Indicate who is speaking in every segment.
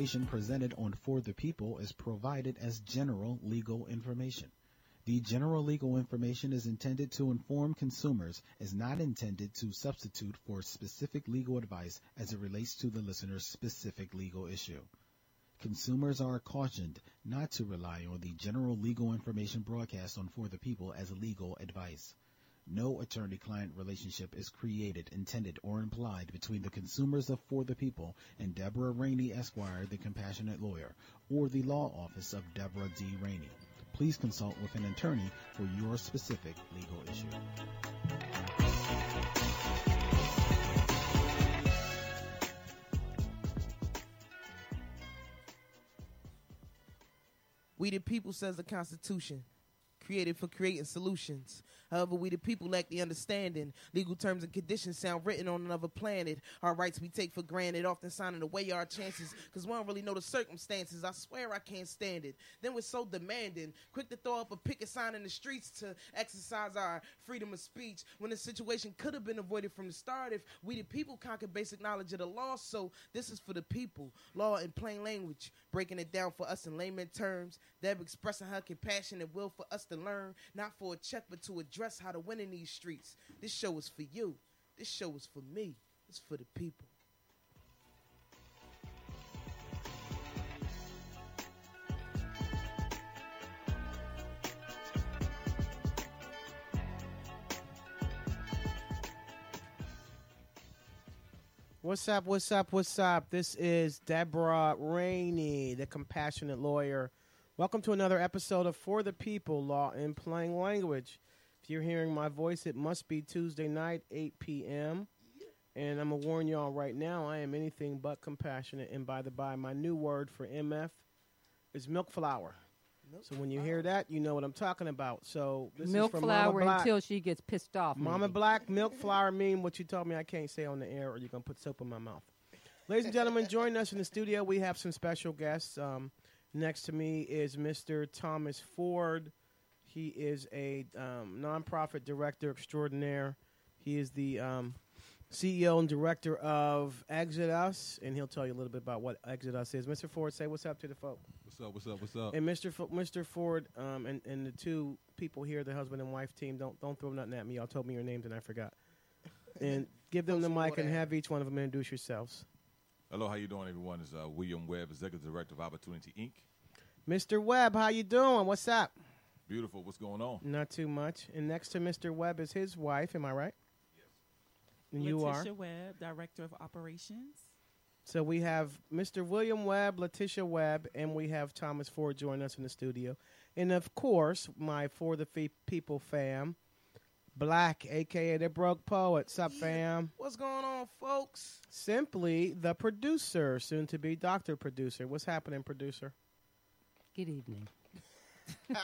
Speaker 1: information presented on For the People is provided as general legal information. The general legal information is intended to inform consumers, is not intended to substitute for specific legal advice as it relates to the listener's specific legal issue. Consumers are cautioned not to rely on the general legal information broadcast on For the People as legal advice. No attorney-client relationship is created, intended, or implied between the consumers of For the People and Deborah Rainey Esquire, the compassionate lawyer, or the law office of Deborah D. Rainey. Please consult with an attorney for your specific legal issue.
Speaker 2: We the people, says the Constitution, created for creating solutions. However, we the people lack the understanding. Legal terms and conditions sound written on another planet. Our rights we take for granted, often signing away our chances, because we don't really know the circumstances. I swear I can't stand it. Then we're so demanding, quick to throw up a picket sign in the streets to exercise our freedom of speech, when the situation could have been avoided from the start if we the people conquered basic knowledge of the law. So this is for the people. Law in plain language, breaking it down for us in layman terms. Deb expressing her compassion and will for us to learn, not for a check, but to address how to win in these streets. This show is for you. This show is for me. It's for the people.
Speaker 3: What's up? What's up? What's up? This is Deborah Rainey, the compassionate lawyer. Welcome to another episode of For the People Law in Plain Language. If you're hearing my voice, it must be Tuesday night, 8 p.m. And I'm going to warn y'all right now, I am anything but compassionate. And by the by, my new word for MF is milk flour. So when you hear that, you know what I'm talking about. So this
Speaker 4: milk
Speaker 3: is from
Speaker 4: flour
Speaker 3: Mama Black.
Speaker 4: until she gets pissed off.
Speaker 3: Mama
Speaker 4: maybe.
Speaker 3: Black, milk flour mean what you told me I can't say on the air, or you're gonna put soap in my mouth. Ladies and gentlemen, join us in the studio, we have some special guests. Um, next to me is Mr. Thomas Ford. He is a um, nonprofit director extraordinaire. He is the um, CEO and director of Exodus, and he'll tell you a little bit about what Exodus is. Mr. Ford, say what's up to the folk.
Speaker 5: What's up? What's up? What's up?
Speaker 3: And Mr. F- Mr. Ford um, and, and the two people here, the husband and wife team, don't don't throw nothing at me. Y'all told me your names and I forgot. And give them the mic and have each one of them introduce yourselves.
Speaker 5: Hello, how you doing, everyone? It's uh, William Webb, Executive Director of Opportunity Inc.
Speaker 3: Mr. Webb, how you doing? What's up?
Speaker 5: Beautiful. What's going on?
Speaker 3: Not too much. And next to Mr. Webb is his wife. Am I right? Yes. And you are.
Speaker 6: Letitia Webb, Director of Operations.
Speaker 3: So we have Mr. William Webb, Letitia Webb, and we have Thomas Ford joining us in the studio. And of course, my For the Fe- People fam, Black, aka the Broke Poet. Sup,
Speaker 2: Yeah.
Speaker 3: fam?
Speaker 2: What's going on, folks?
Speaker 3: Simply the producer, soon to be Doctor Producer. What's happening, producer?
Speaker 4: Good evening.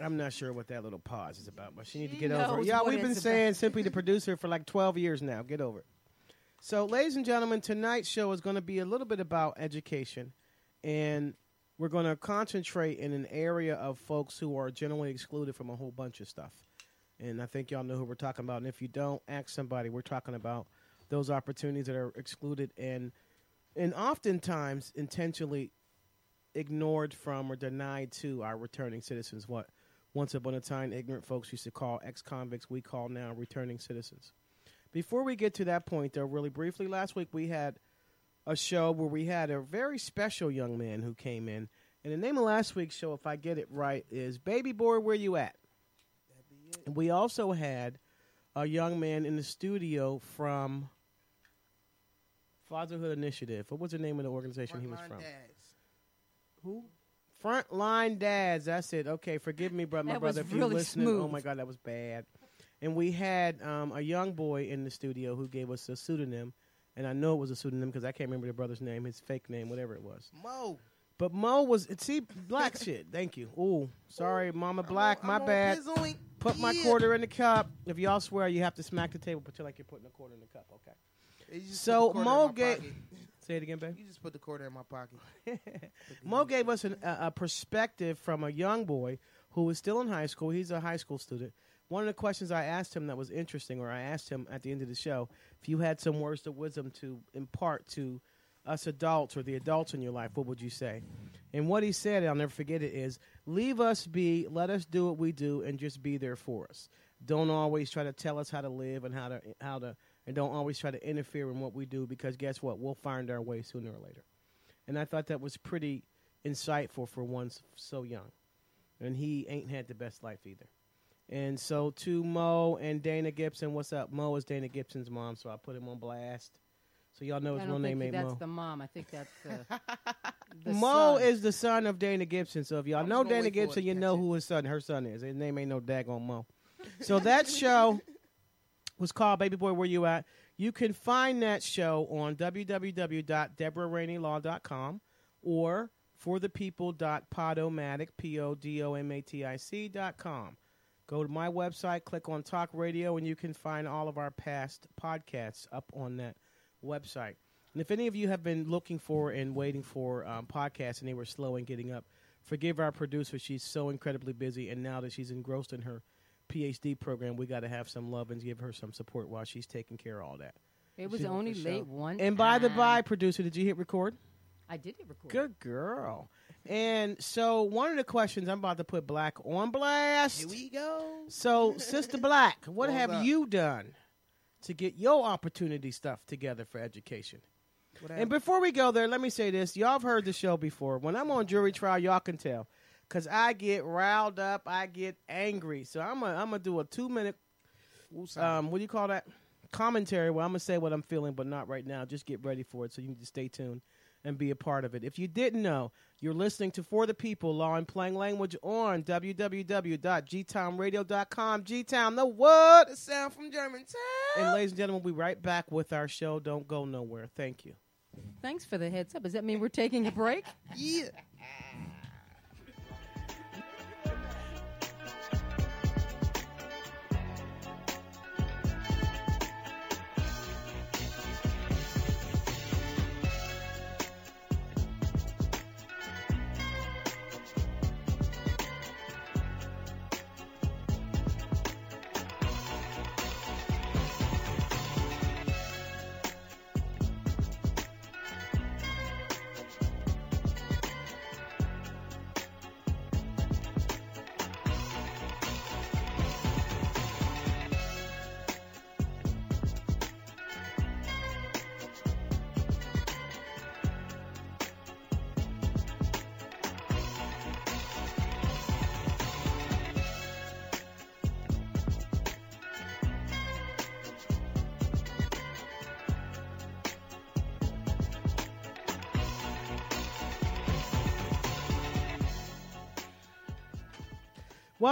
Speaker 3: I'm not sure what that little pause is about, but she needs to get over it. Yeah, we've been saying simply the producer for like 12 years now. Get over it. So, ladies and gentlemen, tonight's show is going to be a little bit about education, and we're going to concentrate in an area of folks who are generally excluded from a whole bunch of stuff. And I think y'all know who we're talking about. And if you don't, ask somebody. We're talking about those opportunities that are excluded and and oftentimes intentionally ignored from or denied to our returning citizens. What once upon a time ignorant folks used to call ex convicts, we call now returning citizens. Before we get to that point, though, really briefly, last week we had a show where we had a very special young man who came in. And the name of last week's show, if I get it right, is Baby Boy, Where You At? And we also had a young man in the studio from Fatherhood Initiative. What was the name of the organization he was from?
Speaker 2: Dads.
Speaker 3: Who? Frontline Dads. That's it. Okay, forgive me, brother, my
Speaker 4: That was
Speaker 3: brother, if you're
Speaker 4: really
Speaker 3: listening. Oh my God, that was bad. And we had um, a young boy in the studio who gave us a pseudonym, and I know it was a pseudonym because I can't remember the brother's name, his fake name, whatever it was.
Speaker 2: Mo.
Speaker 3: But Mo was see black shit. Thank you. Ooh, sorry, Mama Black.
Speaker 2: I'm
Speaker 3: my
Speaker 2: on
Speaker 3: bad.
Speaker 2: Pizzoink.
Speaker 3: Put my quarter in the cup. If y'all swear, you have to smack the table. Pretend like you're putting a quarter in the cup. Okay. So,
Speaker 2: put the
Speaker 3: Mo
Speaker 2: in my
Speaker 3: ga-
Speaker 2: pocket.
Speaker 3: Say it again, babe.
Speaker 2: You just put the quarter in my pocket.
Speaker 3: Mo gave us an, a, a perspective from a young boy who is still in high school. He's a high school student. One of the questions I asked him that was interesting, or I asked him at the end of the show, if you had some words of wisdom to impart to us adults or the adults in your life, what would you say? And what he said, I'll never forget it, is leave us be, let us do what we do, and just be there for us. Don't always try to tell us how to live and how to how to, and don't always try to interfere in what we do because guess what? We'll find our way sooner or later. And I thought that was pretty insightful for one so young. And he ain't had the best life either. And so to Mo and Dana Gibson, what's up? Mo is Dana Gibson's mom, so I put him on blast. So y'all know
Speaker 4: I
Speaker 3: his
Speaker 4: don't
Speaker 3: real
Speaker 4: think
Speaker 3: name ain't
Speaker 4: that's
Speaker 3: Mo.
Speaker 4: the mom. I think that's uh, the
Speaker 3: Mo
Speaker 4: son.
Speaker 3: is the son of Dana Gibson. So if y'all know Dana
Speaker 2: wait for it
Speaker 3: Gibson, you know
Speaker 2: it.
Speaker 3: who his son, her son is. His name ain't no daggone Mo. So that show was called Baby Boy Where You At. You can find that show on www.deborahraineylaw.com or forthepeople.podomatic, P-O-D-O-M-A-T-I-C dot com. Go to my website, click on Talk Radio, and you can find all of our past podcasts up on that website. And if any of you have been looking for and waiting for um, podcasts and they were slow in getting up, forgive our producer. She's so incredibly busy, and now that she's engrossed in her PhD program, we got to have some love and give her some support while she's taking care of all that.
Speaker 4: It was
Speaker 3: She-
Speaker 4: only
Speaker 3: for sure.
Speaker 4: late one.
Speaker 3: And by the by, producer, did you hit record?
Speaker 4: I did hit record.
Speaker 3: Good girl. And so one of the questions I'm about to put Black on blast.
Speaker 2: Here we go.
Speaker 3: So, Sister Black, what
Speaker 2: What's
Speaker 3: have
Speaker 2: up?
Speaker 3: you done to get your opportunity stuff together for education?
Speaker 2: What
Speaker 3: And before we go there, let me say this. Y'all have heard the show before. When I'm on jury trial, y'all can tell. Because I get riled up. I get angry. So I'm going I'm to do a two minute, um, what do you call that? Commentary where I'm going to say what I'm feeling, but not right now. Just get ready for it. So you need to stay tuned and be a part of it. If you didn't know, you're listening to For the People, Law and Plain Language on www.gtownradio.com. G-Town, the what?
Speaker 2: the sound from Germantown.
Speaker 3: And ladies and gentlemen, we'll be right back with our show. Don't go nowhere. Thank you.
Speaker 4: Thanks for the heads up. Does that mean we're taking a break?
Speaker 2: yeah.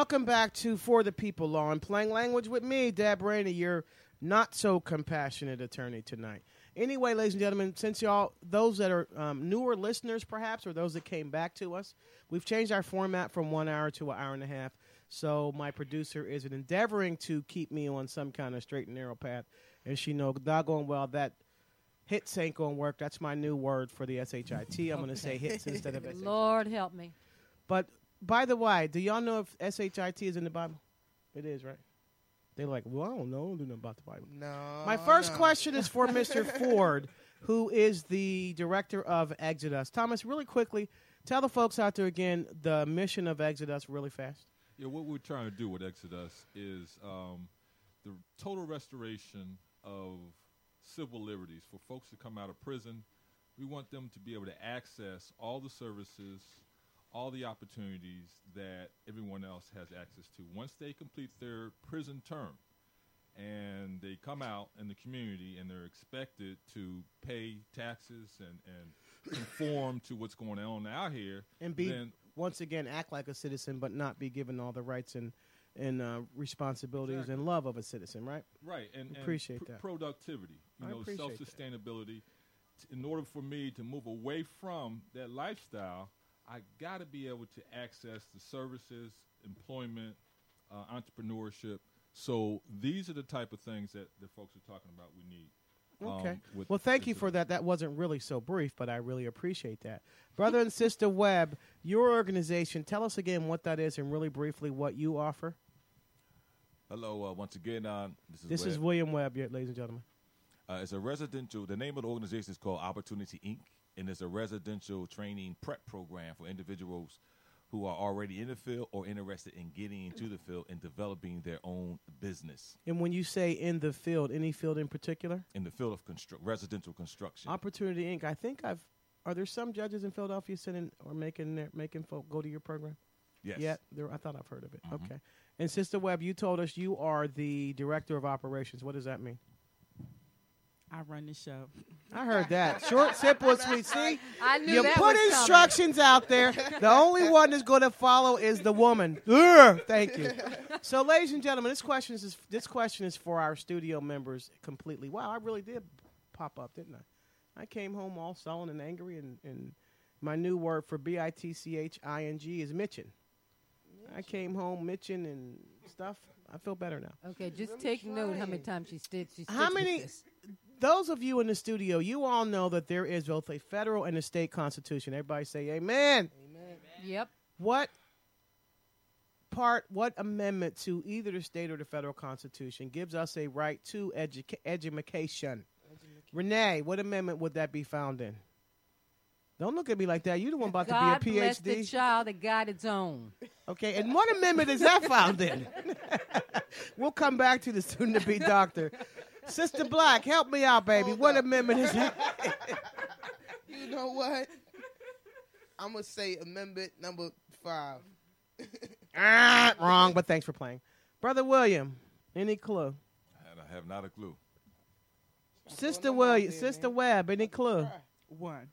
Speaker 3: Welcome back to For the People Law and Plain Language with me, Deb Rainey, your not so compassionate attorney tonight. Anyway, ladies and gentlemen, since y'all, those that are um, newer listeners perhaps, or those that came back to us, we've changed our format from one hour to an hour and a half. So my producer is endeavoring to keep me on some kind of straight and narrow path. And she know doggone well that hits ain't going to work. That's my new word for the SHIT. I'm going to say hits instead of SHIT.
Speaker 4: Lord help me.
Speaker 3: But by the way, do y'all know if SHIT is in the Bible? It is, right? They're like, well, I don't know. I don't know about the Bible.
Speaker 2: No.
Speaker 3: My first
Speaker 2: no.
Speaker 3: question is for Mr. Ford, who is the director of Exodus. Thomas, really quickly, tell the folks out there again the mission of Exodus really fast.
Speaker 5: Yeah, what we're trying to do with Exodus is um, the total restoration of civil liberties for folks to come out of prison. We want them to be able to access all the services, all the opportunities that everyone else has access to. Once they complete their prison term and they come out in the community and they're expected to pay taxes and, and conform to what's going on out here,
Speaker 3: And be,
Speaker 5: then
Speaker 3: once again, act like a citizen, but not be given all the rights and, and uh, responsibilities
Speaker 5: Exactly.
Speaker 3: and love of a citizen, right?
Speaker 5: Right, and, and
Speaker 3: Appreciate
Speaker 5: pr-
Speaker 3: that.
Speaker 5: productivity. You
Speaker 3: I
Speaker 5: know,
Speaker 3: appreciate
Speaker 5: self
Speaker 3: that.
Speaker 5: sustainability. In order for me to move away from that lifestyle, I got to be able to access the services, employment, uh, entrepreneurship. So these are the type of things that the folks are talking about. We need.
Speaker 3: Okay.
Speaker 5: um, with
Speaker 3: well, thank you for that. That wasn't really so brief, but I really appreciate that. Brother and Sister Webb, your organization, tell us again what that is and really briefly what you offer.
Speaker 5: Hello, uh, once again. Uh, this is
Speaker 3: This is William Webb, ladies and gentlemen.
Speaker 7: Uh, it's a residential. The name of the organization is called Opportunity Inc. and it's a residential training prep program for individuals who are already in the field or interested in getting into the field and developing their own business
Speaker 3: And when you say in the field, any field in particular?
Speaker 7: in the field of constru- residential construction.
Speaker 3: Opportunity Inc. I think I've. Are there some judges in Philadelphia sitting or making their, making folk go to your program?
Speaker 7: yes.
Speaker 3: Yet there, I thought I've heard of it.
Speaker 7: Mhm.
Speaker 3: Okay. And Sister Webb, you told us you are the director of operations. What does that mean?
Speaker 6: I run the show.
Speaker 3: I heard that. Short, simple, and sweet. See,
Speaker 4: I knew
Speaker 3: you
Speaker 4: that
Speaker 3: put
Speaker 4: was coming.
Speaker 3: instructions out there. The only one that's going to follow is the woman. Ugh, thank you. So, ladies and gentlemen, this question is this question is for our studio members completely. Wow, I really did pop up, didn't I? I came home all sullen and angry, and, and my new word for B I T C H I N G is Mitchin. I came home Mitchin and stuff. I feel better now.
Speaker 4: Okay, just take note how many times she stitched. She
Speaker 3: How
Speaker 4: stitched with
Speaker 3: many-
Speaker 4: this.
Speaker 3: Those of you in the studio, you all know that there is both a federal and a state constitution. Everybody say amen.
Speaker 2: Amen.
Speaker 4: Yep.
Speaker 3: What part, what amendment to either the state or the federal constitution gives us a right to educa- education? Renee, what amendment would that be found in? Don't look at me like that. You're the one about
Speaker 4: God
Speaker 3: to be a
Speaker 4: bless the
Speaker 3: PhD.
Speaker 4: child that got its own.
Speaker 3: Okay, and what amendment is that found in? we'll come back to the student to be doctor. Sister Black, help me out, baby.
Speaker 2: Hold
Speaker 3: what
Speaker 2: up.
Speaker 3: amendment is that?
Speaker 2: You know what? I'm gonna say amendment number five.
Speaker 3: ah, wrong, but thanks for playing. Brother William, any clue?
Speaker 7: And I have not a clue.
Speaker 3: Sister
Speaker 2: them
Speaker 3: William,
Speaker 2: there,
Speaker 3: Sister
Speaker 2: man.
Speaker 3: Webb, any clue?
Speaker 6: One.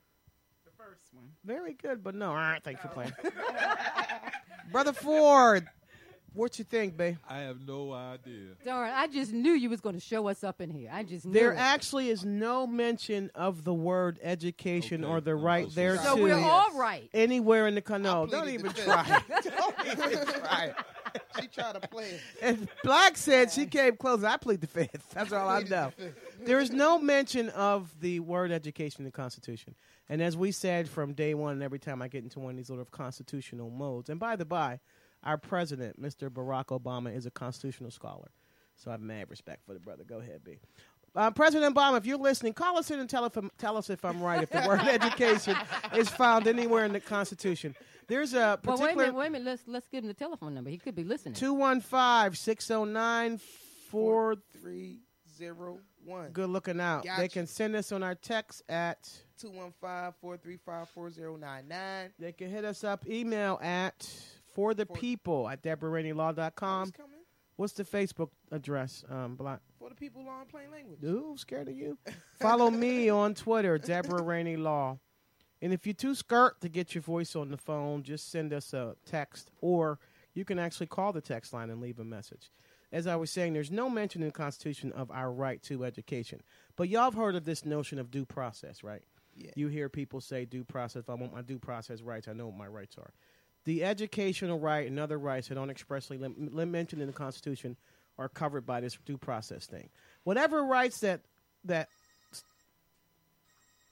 Speaker 6: The first one.
Speaker 3: Very good, but no. Ah, thanks for playing. Brother Ford, what you think, babe?
Speaker 5: I have no idea.
Speaker 4: Darn, I just knew you was going to show us up in here. I just knew
Speaker 3: There
Speaker 4: it.
Speaker 3: actually is no mention of the word education
Speaker 5: Okay,
Speaker 3: or the right
Speaker 5: so
Speaker 3: there
Speaker 5: sorry.
Speaker 4: so
Speaker 3: too.
Speaker 4: we're all right.
Speaker 3: Anywhere in the
Speaker 2: canal.
Speaker 3: don't even try. don't even try.
Speaker 2: She tried to play it.
Speaker 3: And Black said she came close. I plead the fifth. That's all I
Speaker 2: Pleaded
Speaker 3: know.
Speaker 2: the.
Speaker 3: There is no mention of the word education in the Constitution. And as we said from day one, and every time I get into one of these little constitutional modes, and by the by, our president, Mr. Barack Obama, is a constitutional scholar. So I have mad respect for the brother. Go ahead, B. Uh, President Obama, if you're listening, call us in and tell, if tell us if I'm right, if the word education is found anywhere in the Constitution. There's a
Speaker 4: Well, wait a
Speaker 3: particular
Speaker 4: minute, wait a minute. Let's let's give him the telephone number. He could be listening.
Speaker 3: 215 609 4
Speaker 2: Three zero one.
Speaker 3: Good looking out. They can send us on our text at.
Speaker 2: 215-435-4099.
Speaker 3: They can hit us up. Email at for the
Speaker 2: For-
Speaker 3: people at DeborahRaineyLaw.com.
Speaker 2: What's
Speaker 3: the Facebook address? Um, Black.
Speaker 2: For the people on plain language.
Speaker 3: Ooh, scared of you. Follow me on Twitter, Deborah Rainey Law. And if you're too skirt to get your voice on the phone, just send us a text, or you can actually call the text line and leave a message. As I was saying, there's no mention in the Constitution of our right to education. But y'all have heard of this notion of due process, right?
Speaker 2: Yeah.
Speaker 3: You hear people say due process. If I want my due process rights, I know what my rights are. The educational right and other rights that don't expressly lim- lim- mentioned in the Constitution are covered by this due process thing. Whatever rights that that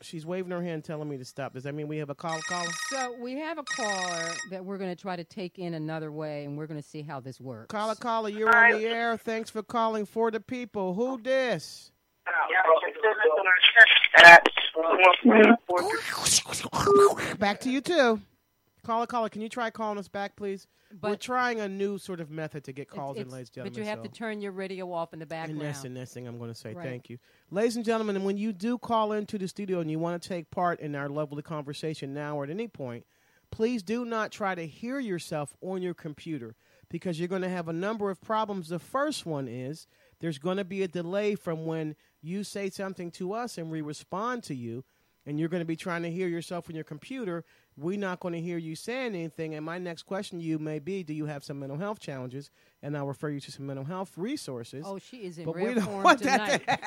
Speaker 3: she's waving her hand, telling me to stop. Does that mean we have a call? Caller?
Speaker 4: So we have a caller that we're going to try to take in another way, and we're going to see how this works.
Speaker 3: Caller, caller, you're on the air. Thanks for calling for the people. Who this? Back to you too. Caller, caller, can you try calling us back, please? We're trying a new sort of method to get calls in, ladies and gentlemen.
Speaker 4: But you have
Speaker 3: so-
Speaker 4: to turn your radio off in the background.
Speaker 3: And that's the next thing I'm going to say.
Speaker 4: Right.
Speaker 3: Thank you. Ladies and gentlemen, and when you do call into the studio and you want to take part in our lovely conversation now or at any point, please do not try to hear yourself on your computer because you're going to have a number of problems. The first one is there's going to be a delay from when you say something to us and we respond to you, and you're going to be trying to hear yourself on your computer. We're not going to hear you saying anything. And my next question to you may be Do you have some mental health challenges? And I'll refer you to some mental health resources
Speaker 4: Oh, she is in
Speaker 3: but we don't
Speaker 4: form
Speaker 3: want
Speaker 4: tonight.
Speaker 3: that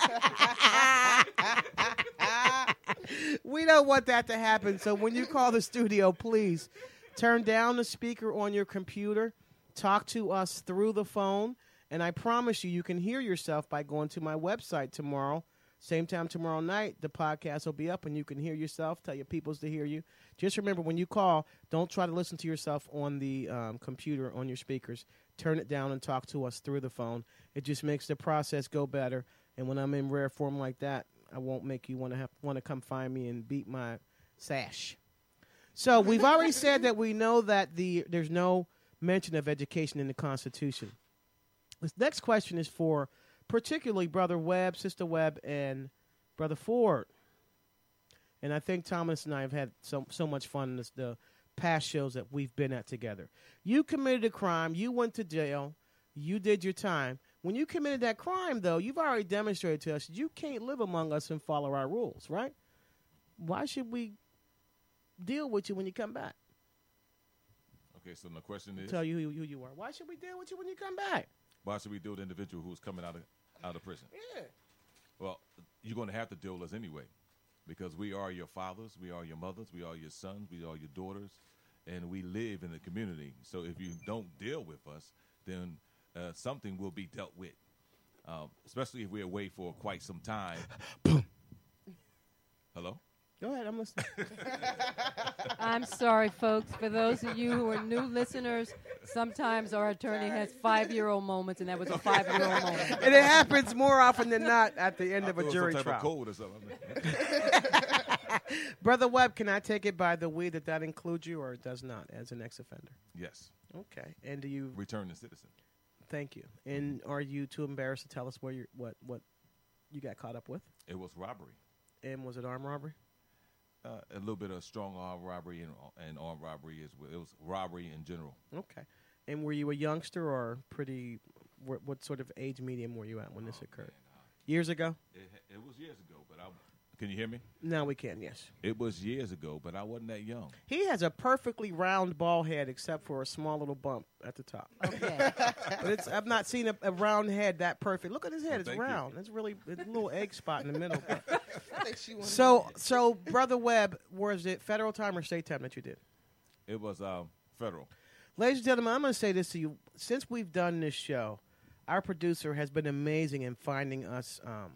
Speaker 3: to we don't want that to happen. So when you call the studio, please turn down the speaker on your computer, talk to us through the phone, and I promise you, you can hear yourself by going to my website tomorrow. Same time tomorrow night, the podcast will be up and you can hear yourself. Tell your peoples to hear you. Just remember when you call, don't try to listen to yourself on the um, computer on your speakers. Turn it down and talk to us through the phone. It just makes the process go better. And when I'm in rare form like that, I won't make you want to have want to come find me and beat my sash. So we've already said that we know that the there's no mention of education in the Constitution. This next question is for particularly Brother Webb, Sister Webb, and Brother Ford. And I think Thomas and I have had so so much fun in this, the past shows that we've been at together. You committed a crime, you went to jail, you did your time. When you committed that crime, though, you've already demonstrated to us you can't live among us and follow our rules, right? Why should we deal with you when you come back?
Speaker 7: Okay, so the question is,
Speaker 3: Tell you who, who you are. Why should we deal with you when you come back?
Speaker 7: why should we deal with the individual who's coming out of out of prison?
Speaker 3: Yeah.
Speaker 7: Well, you're going to have to deal with us anyway, because we are your fathers, we are your mothers, we are your sons, we are your daughters, and we live in the community. So if you don't deal with us, then uh, something will be dealt with. Um, especially if we're away for quite some time. Hello.
Speaker 3: Go ahead, I'm listening.
Speaker 4: I'm sorry, folks. For those of you who are new listeners, sometimes our attorney has five-year-old moments, and that was a five-year-old moment.
Speaker 3: and it happens more often than not at the end
Speaker 7: I
Speaker 3: of a
Speaker 7: thought it was
Speaker 3: jury
Speaker 7: some type
Speaker 3: trial.
Speaker 7: of cold or something.
Speaker 3: Brother Webb, can I take it by the way that that includes you or it does not as an ex offender?
Speaker 7: yes.
Speaker 3: Okay. And do you
Speaker 7: Return to citizen.
Speaker 3: thank you. And are you too embarrassed to tell us where you what what you got caught up with?
Speaker 7: It was robbery.
Speaker 3: And was it armed robbery?
Speaker 7: Uh, a little bit of strong arm robbery and, and armed robbery as well. It was robbery in general.
Speaker 3: Okay. And were you a youngster or pretty what, what sort of age medium were you at when this occurred? Years ago?
Speaker 7: It, it was years ago, but I. Can you hear me?
Speaker 3: Now we can, yes.
Speaker 7: It was years ago, but I wasn't that young.
Speaker 3: He has a perfectly round ball head except for a small little bump at the top.
Speaker 4: Okay.
Speaker 3: But it's I've not seen a, a round head that perfect. Look at his head;
Speaker 7: Well,
Speaker 3: it's
Speaker 7: thank you.
Speaker 3: round. It's really it's a little egg spot in the middle.
Speaker 2: I think she
Speaker 3: so, so brother Webb, was it federal time or state time that you did?
Speaker 7: It was um, federal.
Speaker 3: Ladies and gentlemen, I'm going to say this to you. Since we've done this show, our producer has been amazing in finding us um,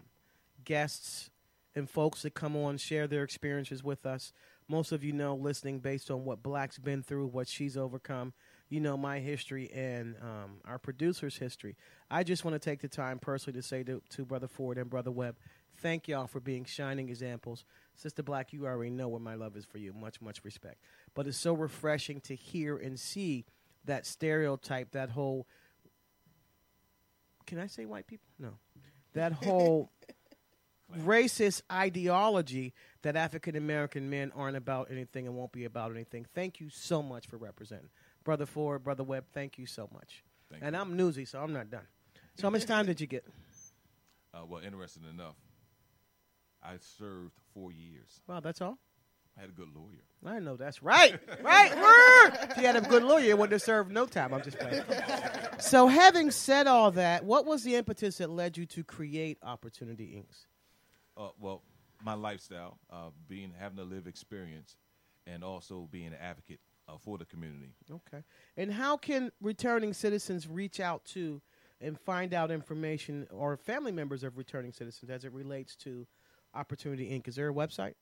Speaker 3: guests and folks that come on, share their experiences with us. Most of you know, listening based on what Black's been through, what she's overcome. You know my history and um, our producer's history. I just want to take the time personally to say to, to Brother Ford and Brother Webb, thank y'all for being shining examples. Sister Black, you already know what my love is for you. Much, much respect. But it's so refreshing to hear and see that stereotype, that whole. Can I say white people? No. That whole racist ideology that African American men aren't about anything and won't be about anything. Thank you so much for representing. Brother Ford, Brother Webb, thank you so much.
Speaker 7: Thank
Speaker 3: and
Speaker 7: you.
Speaker 3: I'm newsy, so I'm not done. So how much time did you get?
Speaker 7: Uh, well, interesting enough, I served four years.
Speaker 3: Wow, that's all?
Speaker 7: I had a good lawyer.
Speaker 3: I know that's right. Right. If you had a good lawyer, it wouldn't have served no time. I'm just playing. So, having said all that, what was the impetus that led you to create Opportunity Inc.?
Speaker 7: Uh, well, my lifestyle, uh, being having a live experience, and also being an advocate uh, for the community.
Speaker 3: Okay. And how can returning citizens reach out to and find out information or family members of returning citizens as it relates to Opportunity Inc.? Is there a website?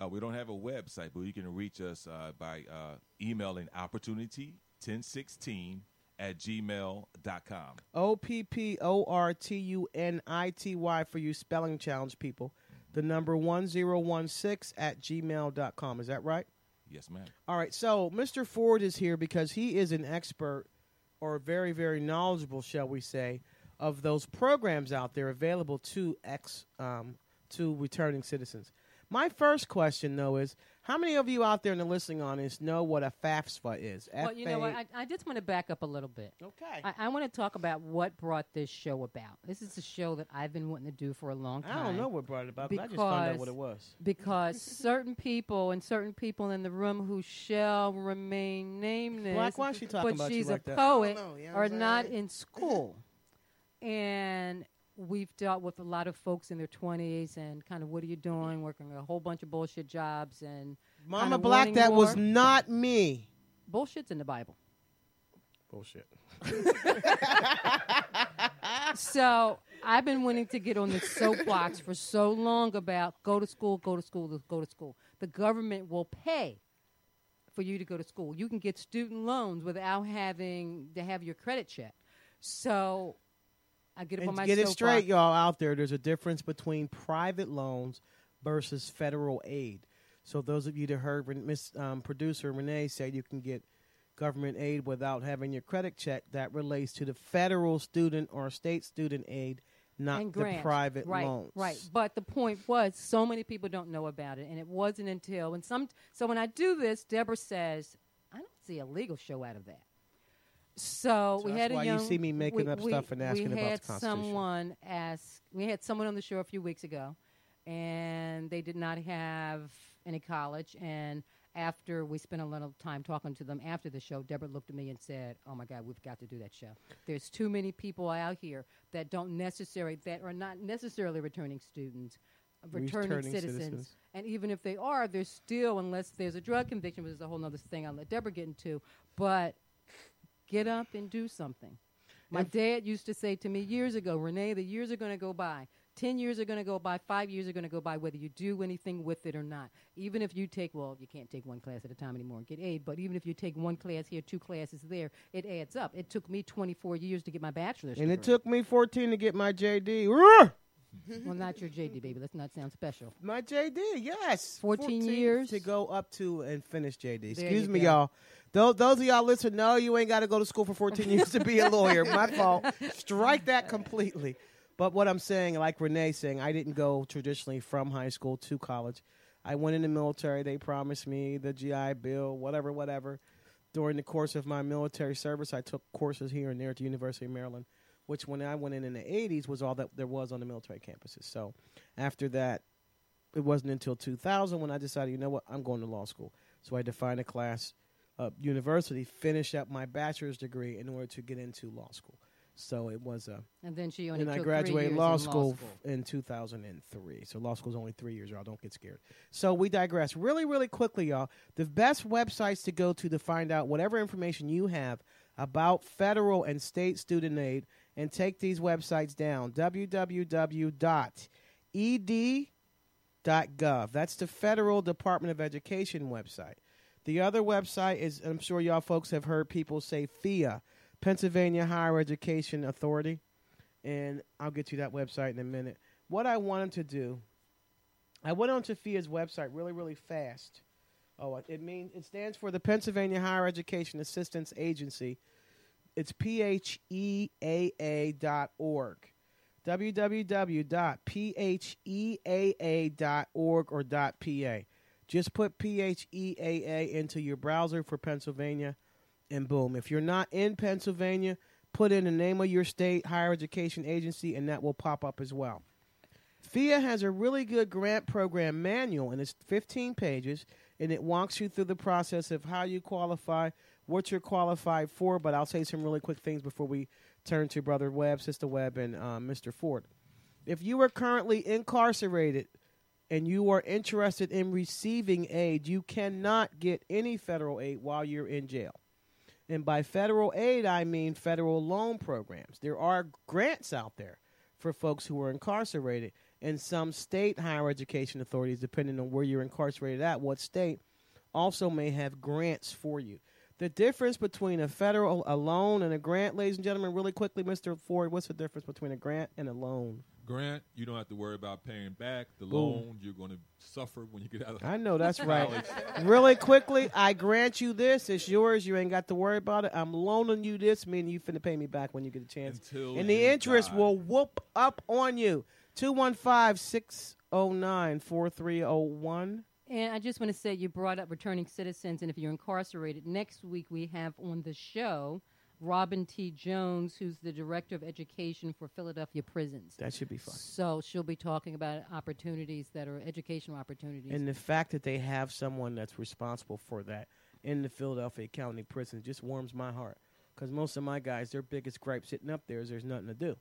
Speaker 7: Uh, we don't have a website, but you can reach us uh, by uh, emailing opportunity1016 at gmail.com.
Speaker 3: O P P O R T U N I T Y for you spelling challenge people. The number 1016 at gmail.com. Is that right?
Speaker 7: Yes, ma'am.
Speaker 3: All right. So Mr. Ford is here because he is an expert or very, very knowledgeable, shall we say, of those programs out there available to ex um, to returning citizens. My first question, though, is how many of you out there in the listening audience know what a FAFSA is?
Speaker 4: well, you know what? I, I just want to back up a little bit.
Speaker 3: okay.
Speaker 4: I, I want to talk about what brought this show about. This is a show that I've been wanting to do for a long time.
Speaker 3: I don't know what brought it about, but I just found out
Speaker 4: Because-
Speaker 3: what it was.
Speaker 4: because certain people and certain people in the room who shall remain nameless,
Speaker 3: Black, why is she talking
Speaker 4: but
Speaker 3: about you
Speaker 4: she's
Speaker 3: like
Speaker 4: a
Speaker 3: that?
Speaker 4: poet,
Speaker 2: know, you
Speaker 4: are not in school, and we've dealt with a lot of folks in their twenties and kind of what are you doing, working a whole bunch of bullshit jobs and
Speaker 3: Mama
Speaker 4: kinda
Speaker 3: Black,
Speaker 4: wanting
Speaker 3: that was not me.
Speaker 4: bullshit's in the Bible.
Speaker 3: Bullshit.
Speaker 4: So I've been wanting to get on the soapbox for so long about go to school, go to school, go to school. The government will pay for you to go to school. You can get student loans without having to have your credit checked. So I get up
Speaker 3: And
Speaker 4: on my
Speaker 3: get it straight, y'all out there. There's a difference between private loans versus federal aid. So those of you that heard Miss um, producer Renee say you can get government aid without having your credit checked, that relates to the federal student or state student aid, not the private
Speaker 4: right,
Speaker 3: loans.
Speaker 4: Right. But the point was, so many people don't know about it, and it wasn't until and some. So when I do this, Deborah says, "I don't see a legal show out of that." So,
Speaker 3: So
Speaker 4: we
Speaker 3: that's
Speaker 4: had a
Speaker 3: why you see me making
Speaker 4: we,
Speaker 3: up
Speaker 4: we-
Speaker 3: stuff and asking
Speaker 4: we
Speaker 3: about
Speaker 4: had
Speaker 3: the Constitution.
Speaker 4: someone ask. We had someone on the show a few weeks ago, and they did not have any college. And after we spent a little time talking to them after the show, Deborah looked at me and said, "Oh my God, we've got to do that show. There's too many people out here that don't necessarily that are not necessarily returning students, returning,
Speaker 3: Returning
Speaker 4: citizens,
Speaker 3: citizens.
Speaker 4: and even if they are, they're still unless there's a drug conviction, which is a whole other thing. I'll let Deborah get into, but get up and do something. My
Speaker 3: If-
Speaker 4: dad used to say to me years ago, Renee, the years are going to go by. Ten years are going to go by. Five years are going to go by, whether you do anything with it or not. Even if you take, well, you can't take one class at a time anymore and get aid, but even if you take one class here, two classes there, it adds up. It took me 24 years to get my bachelor's
Speaker 3: And it took me 14 to get my JD.
Speaker 4: Well, not your JD, baby. Let's not sound special.
Speaker 3: My JD, yes.
Speaker 4: 14 years.
Speaker 3: to go up to and finish JD.
Speaker 4: There
Speaker 3: Excuse me,
Speaker 4: go.
Speaker 3: y'all. Those, those of y'all listen, no, you ain't got to go to school for 14 years to be a lawyer. My fault. Strike that completely. But what I'm saying, like Renee saying, I didn't go traditionally from high school to college. I went in the military. They promised me the GI Bill, whatever, whatever. During the course of my military service, I took courses here and there at the University of Maryland, which when I went in in the 80s was all that there was on the military campuses. So after that, it wasn't until 2000 when I decided, you know what, I'm going to law school. So I defined a class, uh, university, finish up my bachelor's degree in order to get into law school. So it was a,
Speaker 4: And then she only
Speaker 3: and I graduated law school,
Speaker 4: Law school.
Speaker 3: f- in 2003. So law school's only three years, y'all. Don't get scared. So we digress. Really, really quickly, y'all. The best websites to go to to find out whatever information you have about federal and state student aid and take these websites down. www.ed.gov. That's the Federal Department of Education website. The other website is, I'm sure y'all folks have heard people say PHEAA, Pennsylvania Higher Education Authority and I'll get you that website in a minute. What I wanted to do, I went onto PHEAA's website really, really fast. Oh, it means it stands for the Pennsylvania Higher Education Assistance Agency. It's E pheaa.org. www.pheaa.org or dot .pa. Just put PHEAA into your browser for Pennsylvania, and boom. If you're not in Pennsylvania, put in the name of your state higher education agency, and that will pop up as well. PHEAA has a really good grant program manual, and it's 15 pages, and it walks you through the process of how you qualify, what you're qualified for. But I'll say some really quick things before we turn to Brother Webb, Sister Webb, and uh, Mr. Ford. If you are currently incarcerated and you are interested in receiving aid, you cannot get any federal aid while you're in jail. And by federal aid, I mean federal loan programs. There are grants out there for folks who are incarcerated, and some state higher education authorities, depending on where you're incarcerated at, what state, also may have grants for you. The difference between a federal a loan and a grant, ladies and gentlemen, really quickly, Mr. Ford, what's the difference between a grant and a loan?
Speaker 5: Grant, you don't have to worry about paying back. The
Speaker 3: Boom.
Speaker 5: loan, you're going to suffer when you get out of
Speaker 3: I know that's right. really quickly, I grant you this. It's yours. You ain't got to worry about it. I'm loaning you this, meaning you finna pay me back when you get a chance.
Speaker 5: Until
Speaker 3: and the interest
Speaker 5: die.
Speaker 3: will whoop up on you. 215 609 4301.
Speaker 4: And I just want to say you brought up returning citizens, and if you're incarcerated, next week we have on the show Robin T. Jones, who's the director of education for Philadelphia prisons.
Speaker 3: That should be fun.
Speaker 4: So she'll be talking about opportunities that are educational opportunities.
Speaker 3: And the fact that they have someone that's responsible for that in the Philadelphia County Prison just warms my heart. Because most of my guys, their biggest gripe sitting up there is there's nothing to do.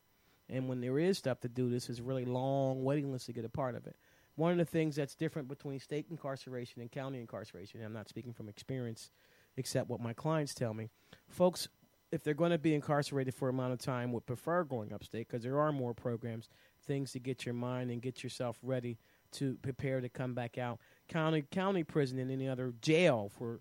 Speaker 3: And when there is stuff to do, this is really long waiting list to get a part of it. One of the things that's different between state incarceration and county incarceration, and I'm not speaking from experience except what my clients tell me, folks, if they're going to be incarcerated for a amount of time, would prefer going upstate because there are more programs, things to get your mind and get yourself ready to prepare to come back out. County county prison and any other jail for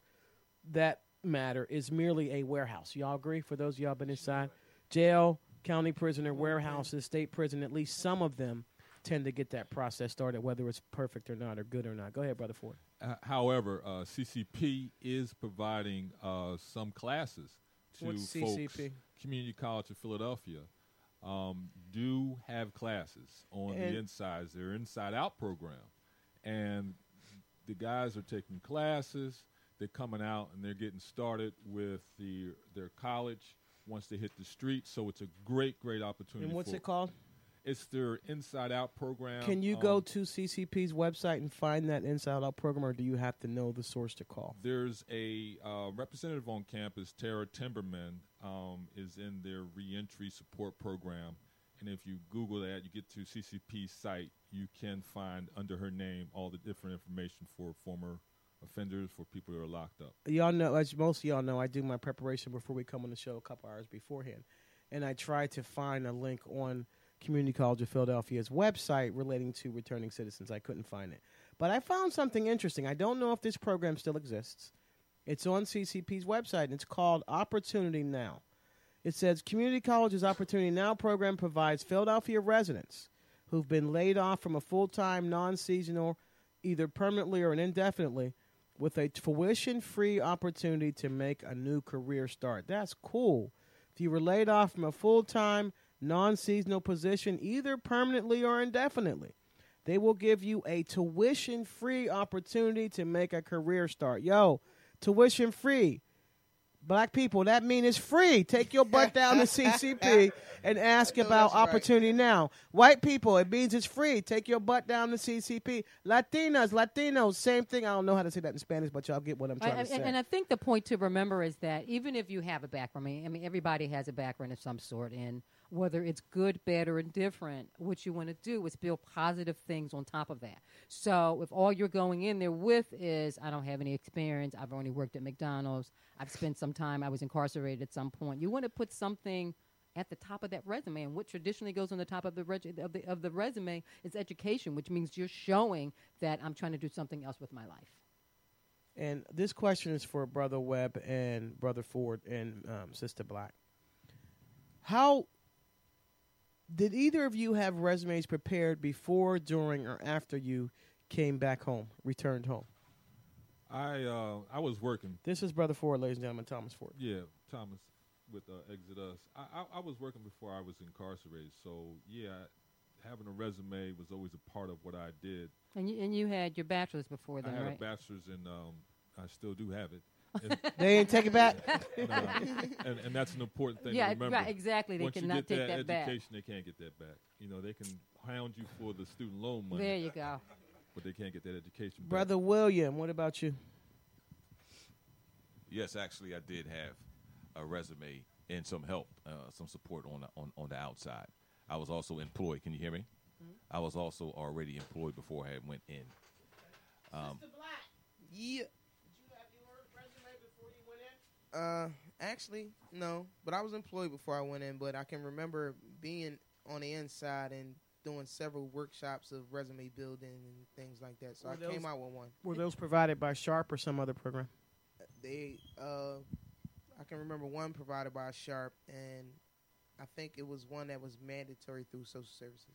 Speaker 3: that matter is merely a warehouse. Y'all agree? For those of y'all been inside, jail, county prison or warehouses, state prison, at least some of them tend to get that process started, whether it's perfect or not, or good or not. Go ahead, Brother Ford.
Speaker 5: Uh, however, uh, CCP is providing uh, some classes to
Speaker 3: What's
Speaker 5: folks.
Speaker 3: CCP?
Speaker 5: Community College of Philadelphia um, do have classes on
Speaker 3: And-
Speaker 5: the insides. Their Inside Out program, and the guys are taking classes. They're coming out and they're getting started with the their college once they hit the street. So it's a great, great opportunity.
Speaker 3: And what's it called?
Speaker 5: It's their Inside Out program.
Speaker 3: Can you go
Speaker 5: Um,
Speaker 3: to CCP's website and find that Inside Out program, or do you have to know the source to call?
Speaker 5: There's a uh, representative on campus, Tara Timberman, um, is in their reentry support program. And if you Google that, you get to CCP's site, you can find under her name all the different information for former offenders, for people that are locked up.
Speaker 3: Y'all know, as most of y'all know, I do my preparation before we come on the show a couple hours beforehand, and I try to find a link on Community College of Philadelphia's website relating to returning citizens. I couldn't find it, but I found something interesting. I don't know if this program still exists. It's on CCP's website, and it's called Opportunity Now. It says Community College's Opportunity Now program provides Philadelphia residents who've been laid off from a full time, non seasonal, either permanently or indefinitely, with a tuition free opportunity to make a new career start. That's cool. If you were laid off from a full time, non seasonal position, either permanently or indefinitely, they will give you a tuition free opportunity to make a career start. Yo, tuition free. Black people, that means it's free. Take your butt down to CCP and ask about
Speaker 2: that's right.
Speaker 3: opportunity now. White people, it means it's free. Take your butt down to CCP. Latinas, Latinos, same thing. I don't know how to say that in Spanish, but y'all get what I'm trying
Speaker 4: I-
Speaker 3: to say.
Speaker 4: and I think the point to remember is that even if you have a background, I mean, everybody has a background of some sort, and whether it's good, bad, or indifferent, what you want to do is build positive things on top of that. So if all you're going in there with is, I don't have any experience, I've only worked at McDonald's, I've spent some time, I was incarcerated at some point, you want to put something at the top of that resume. And what traditionally goes on the top of the, reg- of the of the resume is education, which means you're showing that I'm trying to do something else with my life.
Speaker 3: And this question is for Brother Webb and Brother Ford and um, Sister Black. How did either of you have resumes prepared before, during, or after you came back home, returned home?
Speaker 5: I uh, I was working
Speaker 3: This is Brother Ford, ladies and gentlemen, Thomas Ford.
Speaker 5: Yeah, Thomas with uh, Exodus. I, I I was working before I was incarcerated, so yeah, having a resume was always a part of what I did.
Speaker 4: And you, and you had your bachelor's before
Speaker 5: I
Speaker 4: then,
Speaker 5: had
Speaker 4: right?
Speaker 5: a bachelor's and um, I still do have it. And,
Speaker 3: They ain't take it back.
Speaker 5: nah, and, and that's an important thing
Speaker 4: yeah,
Speaker 5: to remember.
Speaker 4: right, exactly. They
Speaker 5: Once you
Speaker 4: cannot
Speaker 5: get
Speaker 4: take
Speaker 5: that
Speaker 4: that back.
Speaker 5: education, they can't get that back. You know, they can hound you for the student loan money,
Speaker 4: There you go.
Speaker 5: but they can't get that education back.
Speaker 3: Brother William, what about you?
Speaker 7: Yes, actually, I did have a resume and some help, uh, some support on the, on on the outside. I was also employed. Can you hear me? I was also already employed before I went in.
Speaker 2: Yeah. Uh, actually, no. But I was employed before I went in. But I can remember being on the inside and doing several workshops of resume building and things like that. So
Speaker 3: Were
Speaker 2: I
Speaker 3: those-
Speaker 2: came out with one.
Speaker 3: Were those provided by Sharp or some other program?
Speaker 2: They, uh, I can remember one provided by Sharp, and I think it was one that was mandatory through social services.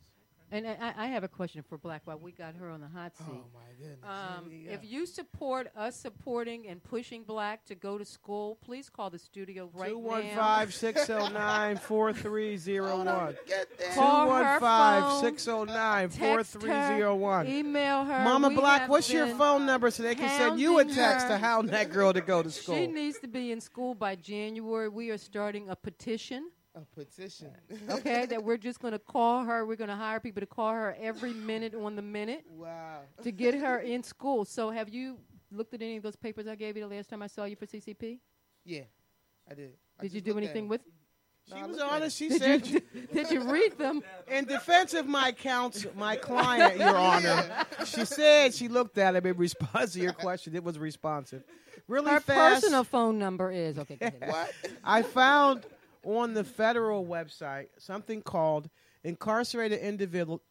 Speaker 4: And I, I have a question for Black. While we got her on the hot seat.
Speaker 2: Oh my goodness!
Speaker 4: Um,
Speaker 2: Here we
Speaker 4: if you support us supporting and pushing Black to go to school, please call the studio right
Speaker 3: Two one
Speaker 4: now.
Speaker 3: five six zero nine four three zero one.
Speaker 2: Get
Speaker 4: Call
Speaker 3: one
Speaker 4: her
Speaker 3: five
Speaker 4: phone,
Speaker 3: six zero nine four
Speaker 4: Text her. Email her.
Speaker 3: Mama
Speaker 4: We
Speaker 3: Black, what's your phone number so they can send you a text
Speaker 4: her.
Speaker 3: to hound that girl to go to school?
Speaker 4: She needs to be in school by January. We are starting a petition.
Speaker 2: A petition.
Speaker 4: Okay, that we're just going to call her. We're going to hire people to call her every minute on the minute
Speaker 2: wow.
Speaker 4: to get her in school. So, have you looked at any of those papers I gave you the last time I saw you for CCP?
Speaker 2: Yeah, I did. I
Speaker 4: Did you do anything with?
Speaker 3: She
Speaker 2: No,
Speaker 3: was honest. She
Speaker 4: Did
Speaker 3: said,
Speaker 4: you did you read them?
Speaker 3: in defense of my counsel, my client, Your Honor, she said she looked at it in response to your question. It was responsive. Really
Speaker 4: Her
Speaker 3: fast.
Speaker 4: personal phone number is okay. Go ahead.
Speaker 2: What?
Speaker 3: I found on the federal website something called incarcerated individual.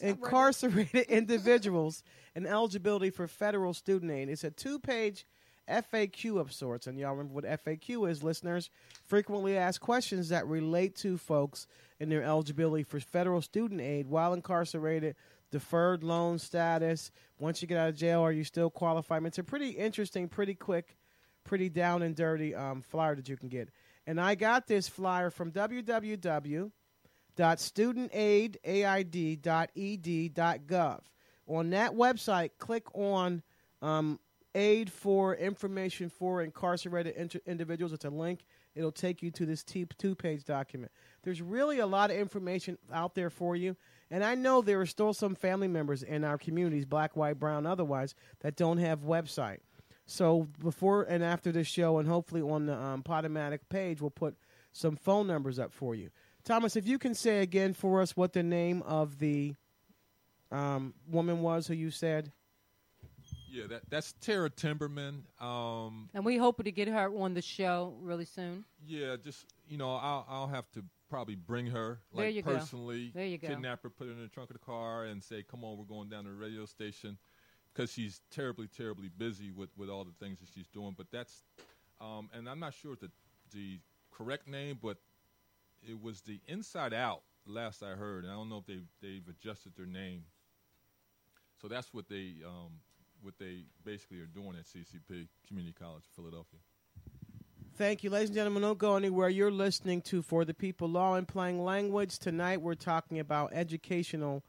Speaker 3: Incarcerated individuals and eligibility for federal student aid. It's a two-page FAQ of sorts. And y'all remember what FAQ is, listeners? Frequently asked questions that relate to folks and their eligibility for federal student aid while incarcerated, deferred loan status. Once you get out of jail, are you still qualified? It's a pretty interesting, pretty quick, pretty down and dirty um, flyer that you can get. And I got this flyer from www.studentaid.gov. On that website, click on um, Aid for Information for Incarcerated inter- Individuals. It's a link. It'll take you to this t- two page document. There's really a lot of information out there for you. And I know there are still some family members in our communities, black, white, brown, otherwise, that don't have website. So before and after this show, and hopefully on the um, Podomatic page, we'll put some phone numbers up for you. Thomas, if you can say again for us what the name of the um, woman was who you said.
Speaker 5: Yeah, that that's Tara Timberman. Um,
Speaker 4: And we hope to get her on the show really soon.
Speaker 5: yeah, just you know, I'll I'll have to probably bring her
Speaker 4: There
Speaker 5: like
Speaker 4: you go.
Speaker 5: personally,
Speaker 4: There you go.
Speaker 5: kidnap her, put her in the trunk of the car, and say, "Come on, we're going down to the radio station," because she's terribly, terribly busy with with all the things that she's doing. But that's, um, and I'm not sure the the correct name, but it was the Inside Out. Last I heard, and I don't know if they they've adjusted their name. So that's what they um, what they basically are doing at CCP Community College, of Philadelphia.
Speaker 3: Thank you, ladies and gentlemen. Don't go anywhere. You're listening to For the People Law and Plain Language. Tonight we're talking about educational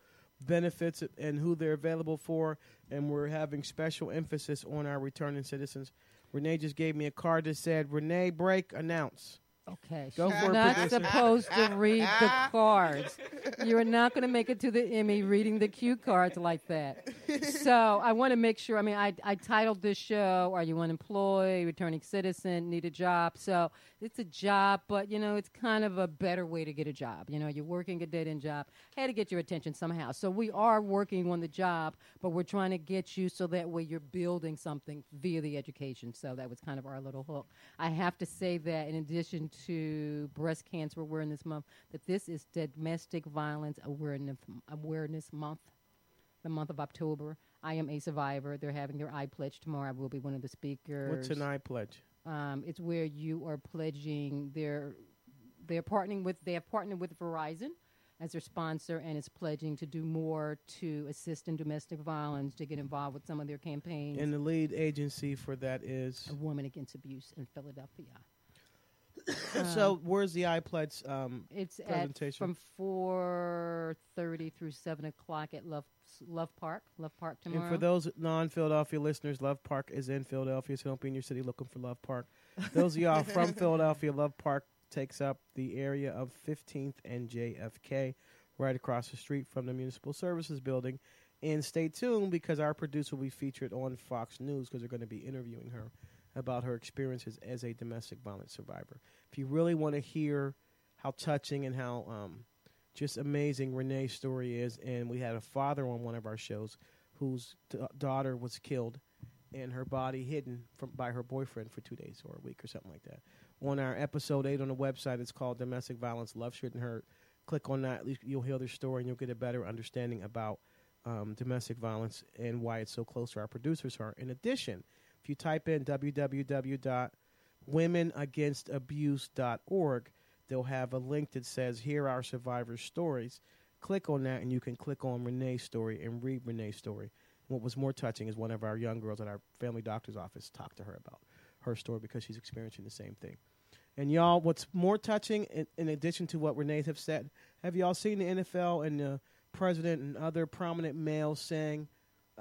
Speaker 3: benefits and who they're available for, and we're having special emphasis on our returning citizens. Renee just gave me a card that said, Renee, break, announce.
Speaker 4: Okay.
Speaker 3: Go
Speaker 4: she's
Speaker 3: for it,
Speaker 4: not
Speaker 3: producer.
Speaker 4: supposed to ah, ah, read the ah. cards. You are not going to make it to the Emmy reading the cue cards like that. So I want to make sure. I mean, I, I titled this show "Are You Unemployed? Returning Citizen? Need a Job?" So it's a job, but you know, it's kind of a better way to get a job. You know, you're working a dead end job. Had to get your attention somehow. So we are working on the job, but we're trying to get you so that way you're building something via the education. So that was kind of our little hook. I have to say that in addition to breast cancer awareness month, that this is domestic violence awareness awareness month, the month of October. I am a survivor. They're having their I pledge tomorrow. I will be one of the speakers.
Speaker 3: What's an I pledge?
Speaker 4: Um, it's where you are pledging their they're partnering with they have partnered with Verizon as their sponsor and is pledging to do more to assist in domestic violence to get involved with some of their campaigns.
Speaker 3: And the lead agency for that is.
Speaker 4: of women against abuse in Philadelphia.
Speaker 3: So, where's the I pledge? Um,
Speaker 4: It's at
Speaker 3: presentation?
Speaker 4: from four thirty through seven o'clock at Love Love Park. Love Park tomorrow.
Speaker 3: And for those non-Philadelphia listeners, Love Park is in Philadelphia, so don't be in your city looking for Love Park. Those of y'all from Philadelphia, Love Park takes up the area of 15th and JFK, right across the street from the Municipal Services Building. And stay tuned because our producer will be featured on Fox News because they're going to be interviewing her about her experiences as a domestic violence survivor. If you really want to hear how touching and how um, just amazing Renee's story is, and we had a father on one of our shows whose d- daughter was killed and her body hidden from by her boyfriend for two days or a week or something like that. On our episode eight on the website, it's called "Domestic Violence: Love Shouldn't Hurt." Click on that; you'll hear their story and you'll get a better understanding about um, domestic violence and why it's so close to our producers' heart. In addition, if you type in www.womenagainst.abuse.org, they'll have a link that says "Here Are Survivors' Stories." Click on that, and you can click on Renee's story and read Renee's story. What was more touching is one of our young girls at our family doctor's office talked to her about her story because she's experiencing the same thing. And y'all, what's more touching, in, in addition to what Renee have said, have y'all seen the NFL and the president and other prominent males saying,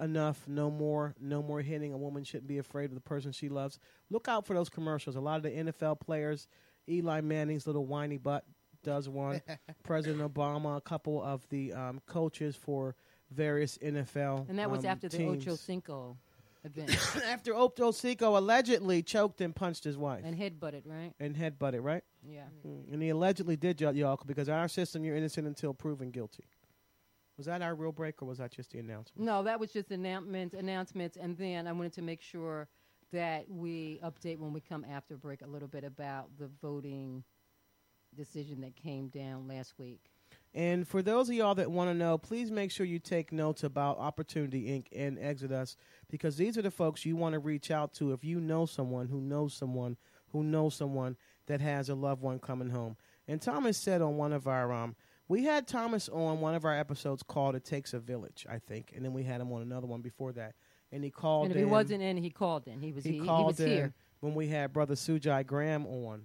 Speaker 3: "Enough, no more, no more hitting. A woman shouldn't be afraid of the person she loves." Look out for those commercials. A lot of the NFL players, Eli Manning's little whiny butt does one. President Obama, a couple of the um, coaches for various NFL
Speaker 4: and that was
Speaker 3: um,
Speaker 4: after the
Speaker 3: teams.
Speaker 4: Ocho Cinco event
Speaker 3: after Ocho Cinco allegedly choked and punched his wife
Speaker 4: and headbutted, right?
Speaker 3: and headbutted, right?
Speaker 4: Yeah.
Speaker 3: Mm, And he allegedly did y'all- y'all because in our system you're innocent until proven guilty. Was that our real break or was that just the announcement?
Speaker 4: No, that was just announcements, announcements, and then I wanted to make sure that we update when we come after break a little bit about the voting decision that came down last week.
Speaker 3: And for those of y'all that want to know, please make sure you take notes about Opportunity Inc. and Exodus because these are the folks you want to reach out to if you know someone who knows someone who knows someone that has a loved one coming home. And Thomas said on one of our um, we had Thomas on one of our episodes called "It Takes a Village," I think, and then we had him on another one before that. And he called.
Speaker 4: And if
Speaker 3: in,
Speaker 4: he wasn't in, he called in. He was.
Speaker 3: he,
Speaker 4: He, he,
Speaker 3: called
Speaker 4: was
Speaker 3: in
Speaker 4: here.
Speaker 3: when we had Brother Sujai Graham on,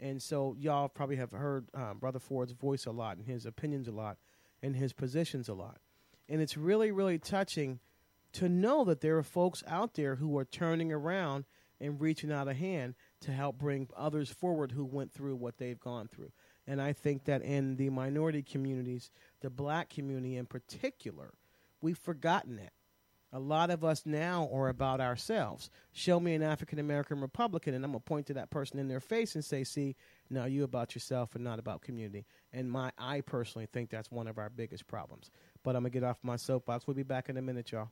Speaker 3: and so y'all probably have heard um, Brother Ford's voice a lot and his opinions a lot and his positions a lot, and it's really really touching to know that there are folks out there who are turning around and reaching out a hand to help bring others forward who went through what they've gone through. And I think that in the minority communities, the black community in particular, we've forgotten that. A lot of us now are about ourselves. Show me an African American Republican, and I'm going to point to that person in their face and say, see, now you about yourself and not about community. And my, I personally think that's one of our biggest problems. But I'm going to get off my soapbox. We'll be back in a minute, y'all.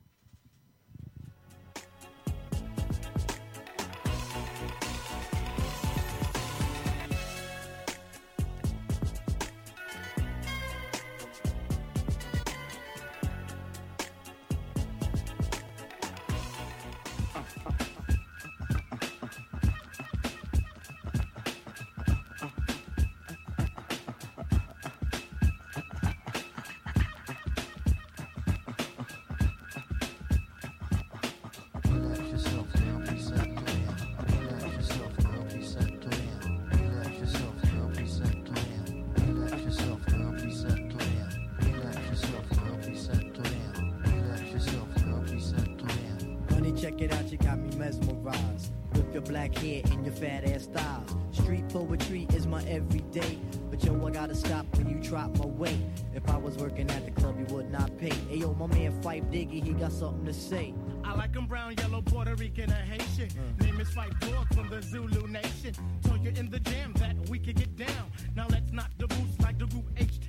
Speaker 8: Check it out, you got me mesmerized. With your black hair and your fat ass styles. Street poetry is my everyday. But yo, I gotta stop when you drop my weight. If I was working at the club, you would not pay. Ayo, my man Fife Diggy, he got something to say.
Speaker 9: I like 'em brown, yellow, Puerto Rican, or Haitian. Mm. Name is Fight Dog from the Zulu Nation. Told you in the jam that we could get down. Now let's knock the boots like the group H Town.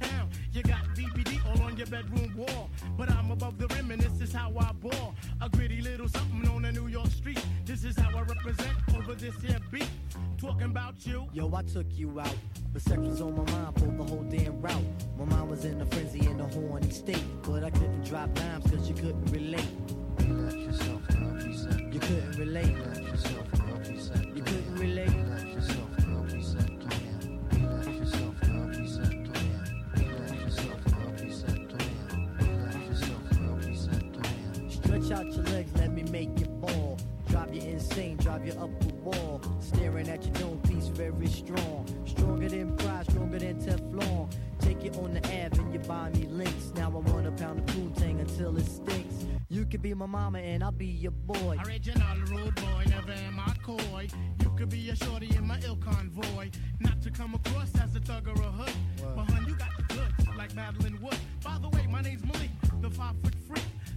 Speaker 9: You got BBD all on your bedroom wall. But I'm above the rim and this is how I ball. A gritty little something on a New York street. This is how I represent over this here beat. Talking about you.
Speaker 8: Yo, I took you out. But sex was on my mind for the whole damn route. My mind was in a frenzy in a horny state. But I couldn't drop dimes cause you couldn't relate.
Speaker 10: Relax yourself, girl, be settled
Speaker 8: You couldn't relate.
Speaker 10: Relax yourself, girl, be settled
Speaker 8: You couldn't relate. Drive you up the wall. Staring at your dome piece, very strong. Stronger than pride, stronger than Teflon. Take you on the Ave and you buy me links. Now I want a pound of poontang until it stinks. You could be my mama and I'll be your boy.
Speaker 9: Original rude boy, never am I coy. You could be a shorty in my ill convoy. Not to come across as a thug or a hood. But hun, you got the goods, like Madeline Wood. By the way, my name's Malik, the five foot freak.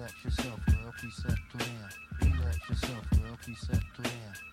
Speaker 10: Relax yourself, girl,
Speaker 8: please settle down.
Speaker 10: Relax yourself, girl, please settle down.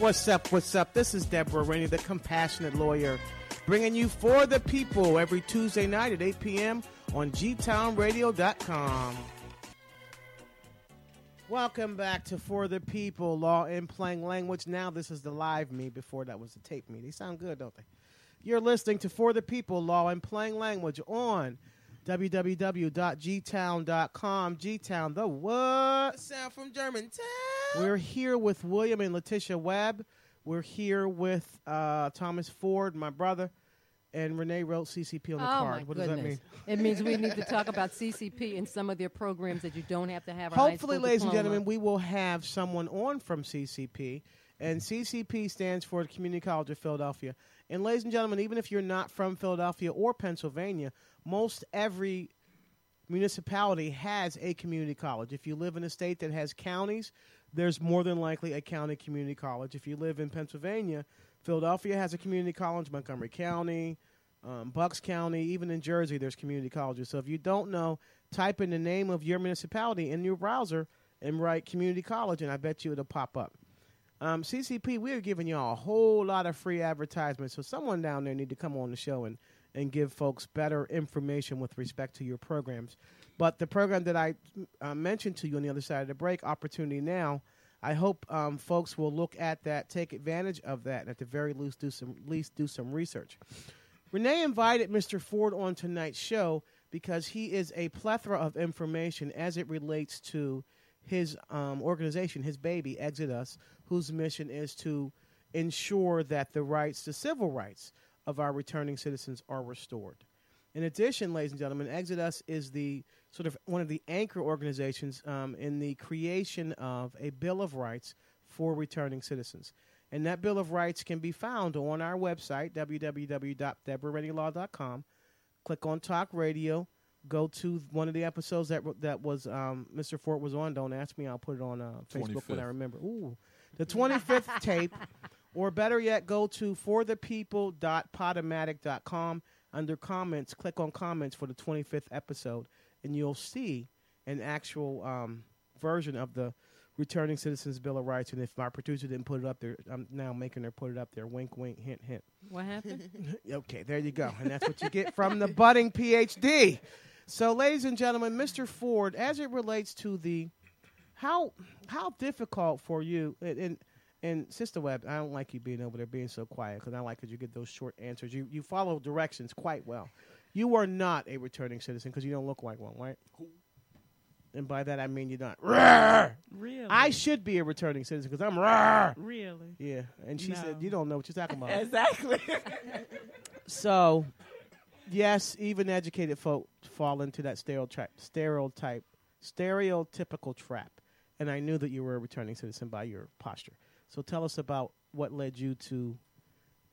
Speaker 3: What's up? What's up? This is Deborah Rainey, the compassionate lawyer, bringing you for the people every Tuesday night at 8 p.m. on gtownradio.com. Welcome back to For the People, Law in Plain Language. Now this is the live me. Before that was the tape me. They sound good, don't they? You're listening to For the People, Law in Plain Language on www.gtown.com. Gtown, the what?
Speaker 2: Sound from Germantown.
Speaker 3: We're here with William and Letitia Webb. We're here with uh, Thomas Ford, my brother, and Renee wrote CCP on the
Speaker 4: oh
Speaker 3: card.
Speaker 4: my
Speaker 3: what
Speaker 4: goodness!
Speaker 3: does that mean?
Speaker 4: It means we need to talk about CCP and some of their programs that you don't have to have. A
Speaker 3: Hopefully,
Speaker 4: high school
Speaker 3: ladies and gentlemen, we will have someone on from CCP. And CCP stands for the Community College of Philadelphia. And ladies and gentlemen, even if you're not from Philadelphia or Pennsylvania, most every municipality has a community college. If you live in a state that has counties, there's more than likely a county community college. If you live in Pennsylvania, Philadelphia has a community college, Montgomery County, um, Bucks County, even in Jersey, there's community colleges. So if you don't know, type in the name of your municipality in your browser and write community college, and I bet you it'll pop up. Um, CCP, we are giving y'all a whole lot of free advertisements, so someone down there need to come on the show and, and give folks better information with respect to your programs. But the program that I uh, mentioned to you on the other side of the break, Opportunity Now, I hope um, folks will look at that, take advantage of that, and at the very least do some least do some research. Renee invited Mr. Ford on tonight's show because he is a plethora of information as it relates to his um, organization, his baby, Exodus, whose mission is to ensure that the rights, the civil rights of our returning citizens are restored. In addition, ladies and gentlemen, Exodus is the sort of one of the anchor organizations um, in the creation of a Bill of Rights for returning citizens. And that Bill of Rights can be found on our website, www.deborahraineylaw.com. Click on Talk Radio. Go to one of the episodes that that was um, Mr. Ford was on. Don't ask me. I'll put it on uh, Facebook when I remember. Ooh, the 25th tape. Or better yet, go to forthepeople.podomatic.com. Under comments, click on comments for the 25th episode, and you'll see an actual um, version of the Returning Citizens Bill of Rights. And if my producer didn't put it up there, I'm now making her put it up there. Wink, wink, hint, hint.
Speaker 4: What happened?
Speaker 3: okay, there you go. And that's what you get from the budding PhD. So, ladies and gentlemen, Mr. Ford, as it relates to the how how difficult for you and and, and Sister Webb, I don't like you being over there being so quiet because I like that you get those short answers. You you follow directions quite well. You are not a returning citizen because you don't look like one, right? And by that I mean you're not. Rawr!
Speaker 6: Really?
Speaker 3: I should be a returning citizen because I'm rawr.
Speaker 6: Really?
Speaker 3: Yeah, and she said
Speaker 6: No.
Speaker 3: you don't know what you're talking about.
Speaker 6: Exactly.
Speaker 3: So, yes, even educated folk fall into that stereotype, stereotype, stereotypical trap. And I knew that you were a returning citizen by your posture. So tell us about what led you to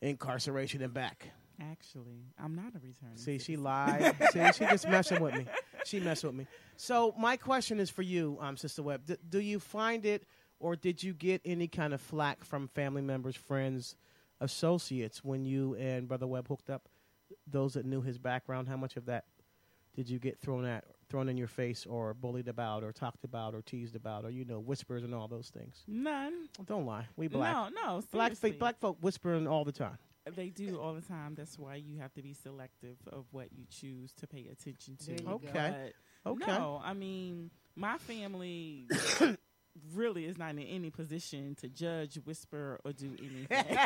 Speaker 3: incarceration and back.
Speaker 6: Actually, I'm not a returning.
Speaker 3: See, she lied. See, she just messing with me. She messing with me. So my question is for you, um, Sister Webb. D- do you find it, or did you get any kind of flack from family members, friends, associates when you and Brother Webb hooked up? Those that knew his background, how much of that did you get thrown at, thrown in your face, or bullied about, or talked about, or teased about, or you know, whispers and all those things?
Speaker 6: None.
Speaker 3: Don't lie. We black.
Speaker 6: No, no.
Speaker 3: Black,
Speaker 6: seriously.
Speaker 3: fa- black folk whispering all the time.
Speaker 6: They do all the time. That's why you have to be selective of what you choose to pay attention to.
Speaker 4: There you go.
Speaker 3: Okay.
Speaker 6: But
Speaker 3: Okay.
Speaker 6: No, I mean, my family really is not in any position to judge, whisper, or do anything.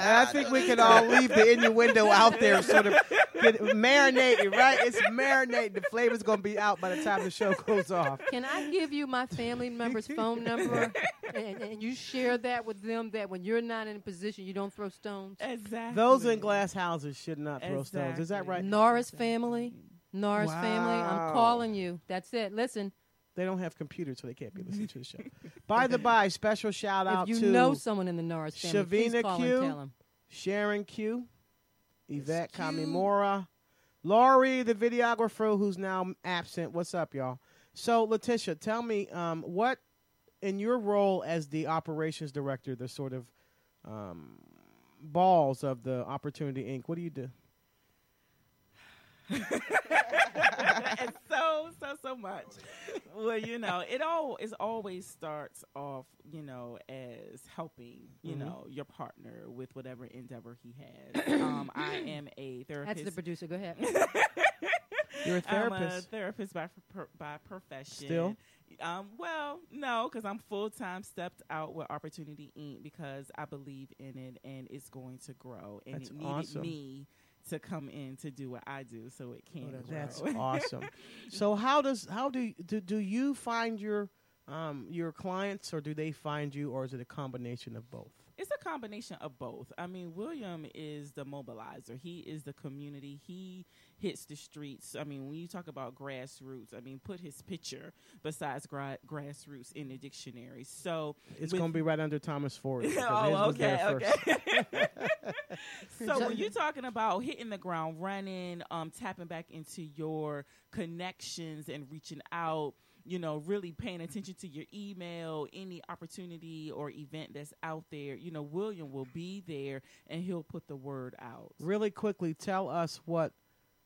Speaker 3: And I think we can all leave the innuendo out there, sort of get marinated, right? It's marinated. The flavor's gonna be out by the time the show goes off.
Speaker 4: Can I give you my family member's phone number, and, and you share that with them? That when you're not in a position, you don't throw stones.
Speaker 6: exactly.
Speaker 3: Those in glass houses should not throw stones. Is that right?
Speaker 4: Norris family, Norris family. I'm calling you. That's it. Listen,
Speaker 3: They don't have computers, so they can't be listening to the show. by the by, special shout out to
Speaker 4: if you
Speaker 3: to
Speaker 4: know someone in the Norris family, please
Speaker 3: Shavina
Speaker 4: call
Speaker 3: Q.
Speaker 4: and tell them.
Speaker 3: Sharon Q, Yvette. Kamimura, Laurie, the videographer who's now absent. What's up, y'all? So, Letitia, tell me um, what, in your role as the operations director, the sort of um, balls of the Opportunity Inc., what do you do?
Speaker 6: it's so so so much. Well, you know, it all it always starts off, you know, as as helping, you
Speaker 3: Mhm.
Speaker 6: know, your partner with whatever endeavor he has. um, I am a therapist.
Speaker 4: That's the producer. Go ahead.
Speaker 3: You're a
Speaker 6: I'm a
Speaker 3: therapist.
Speaker 6: therapist by per, by profession.
Speaker 3: Still?
Speaker 6: Um, well, no, because I'm full time stepped out with Opportunity Inc. because I believe in it and it's going to grow. And
Speaker 3: That's
Speaker 6: it needed
Speaker 3: awesome.
Speaker 6: me to come in to do what I do, so it can. grow.
Speaker 3: That's awesome. So how does how do do, do you find your um, your clients, or do they find you, or is it a combination of both?
Speaker 6: It's a combination of both. I mean, William is the mobilizer. He is the community. He hits the streets. I mean, when you talk about grassroots, I mean, put his picture besides gra- grassroots in the dictionary. So
Speaker 3: It's going to be right under Thomas Ford.
Speaker 6: oh, okay, okay. so when you're talking about hitting the ground running, um, tapping back into your connections and reaching out, you know, really paying attention to your email, any opportunity or event that's out there, you know, William will be there and he'll put the word out.
Speaker 3: Really quickly, tell us what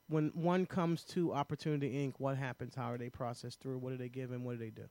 Speaker 3: when one comes to Opportunity Inc. What happens? How are they processed through? What do they give and what do they do?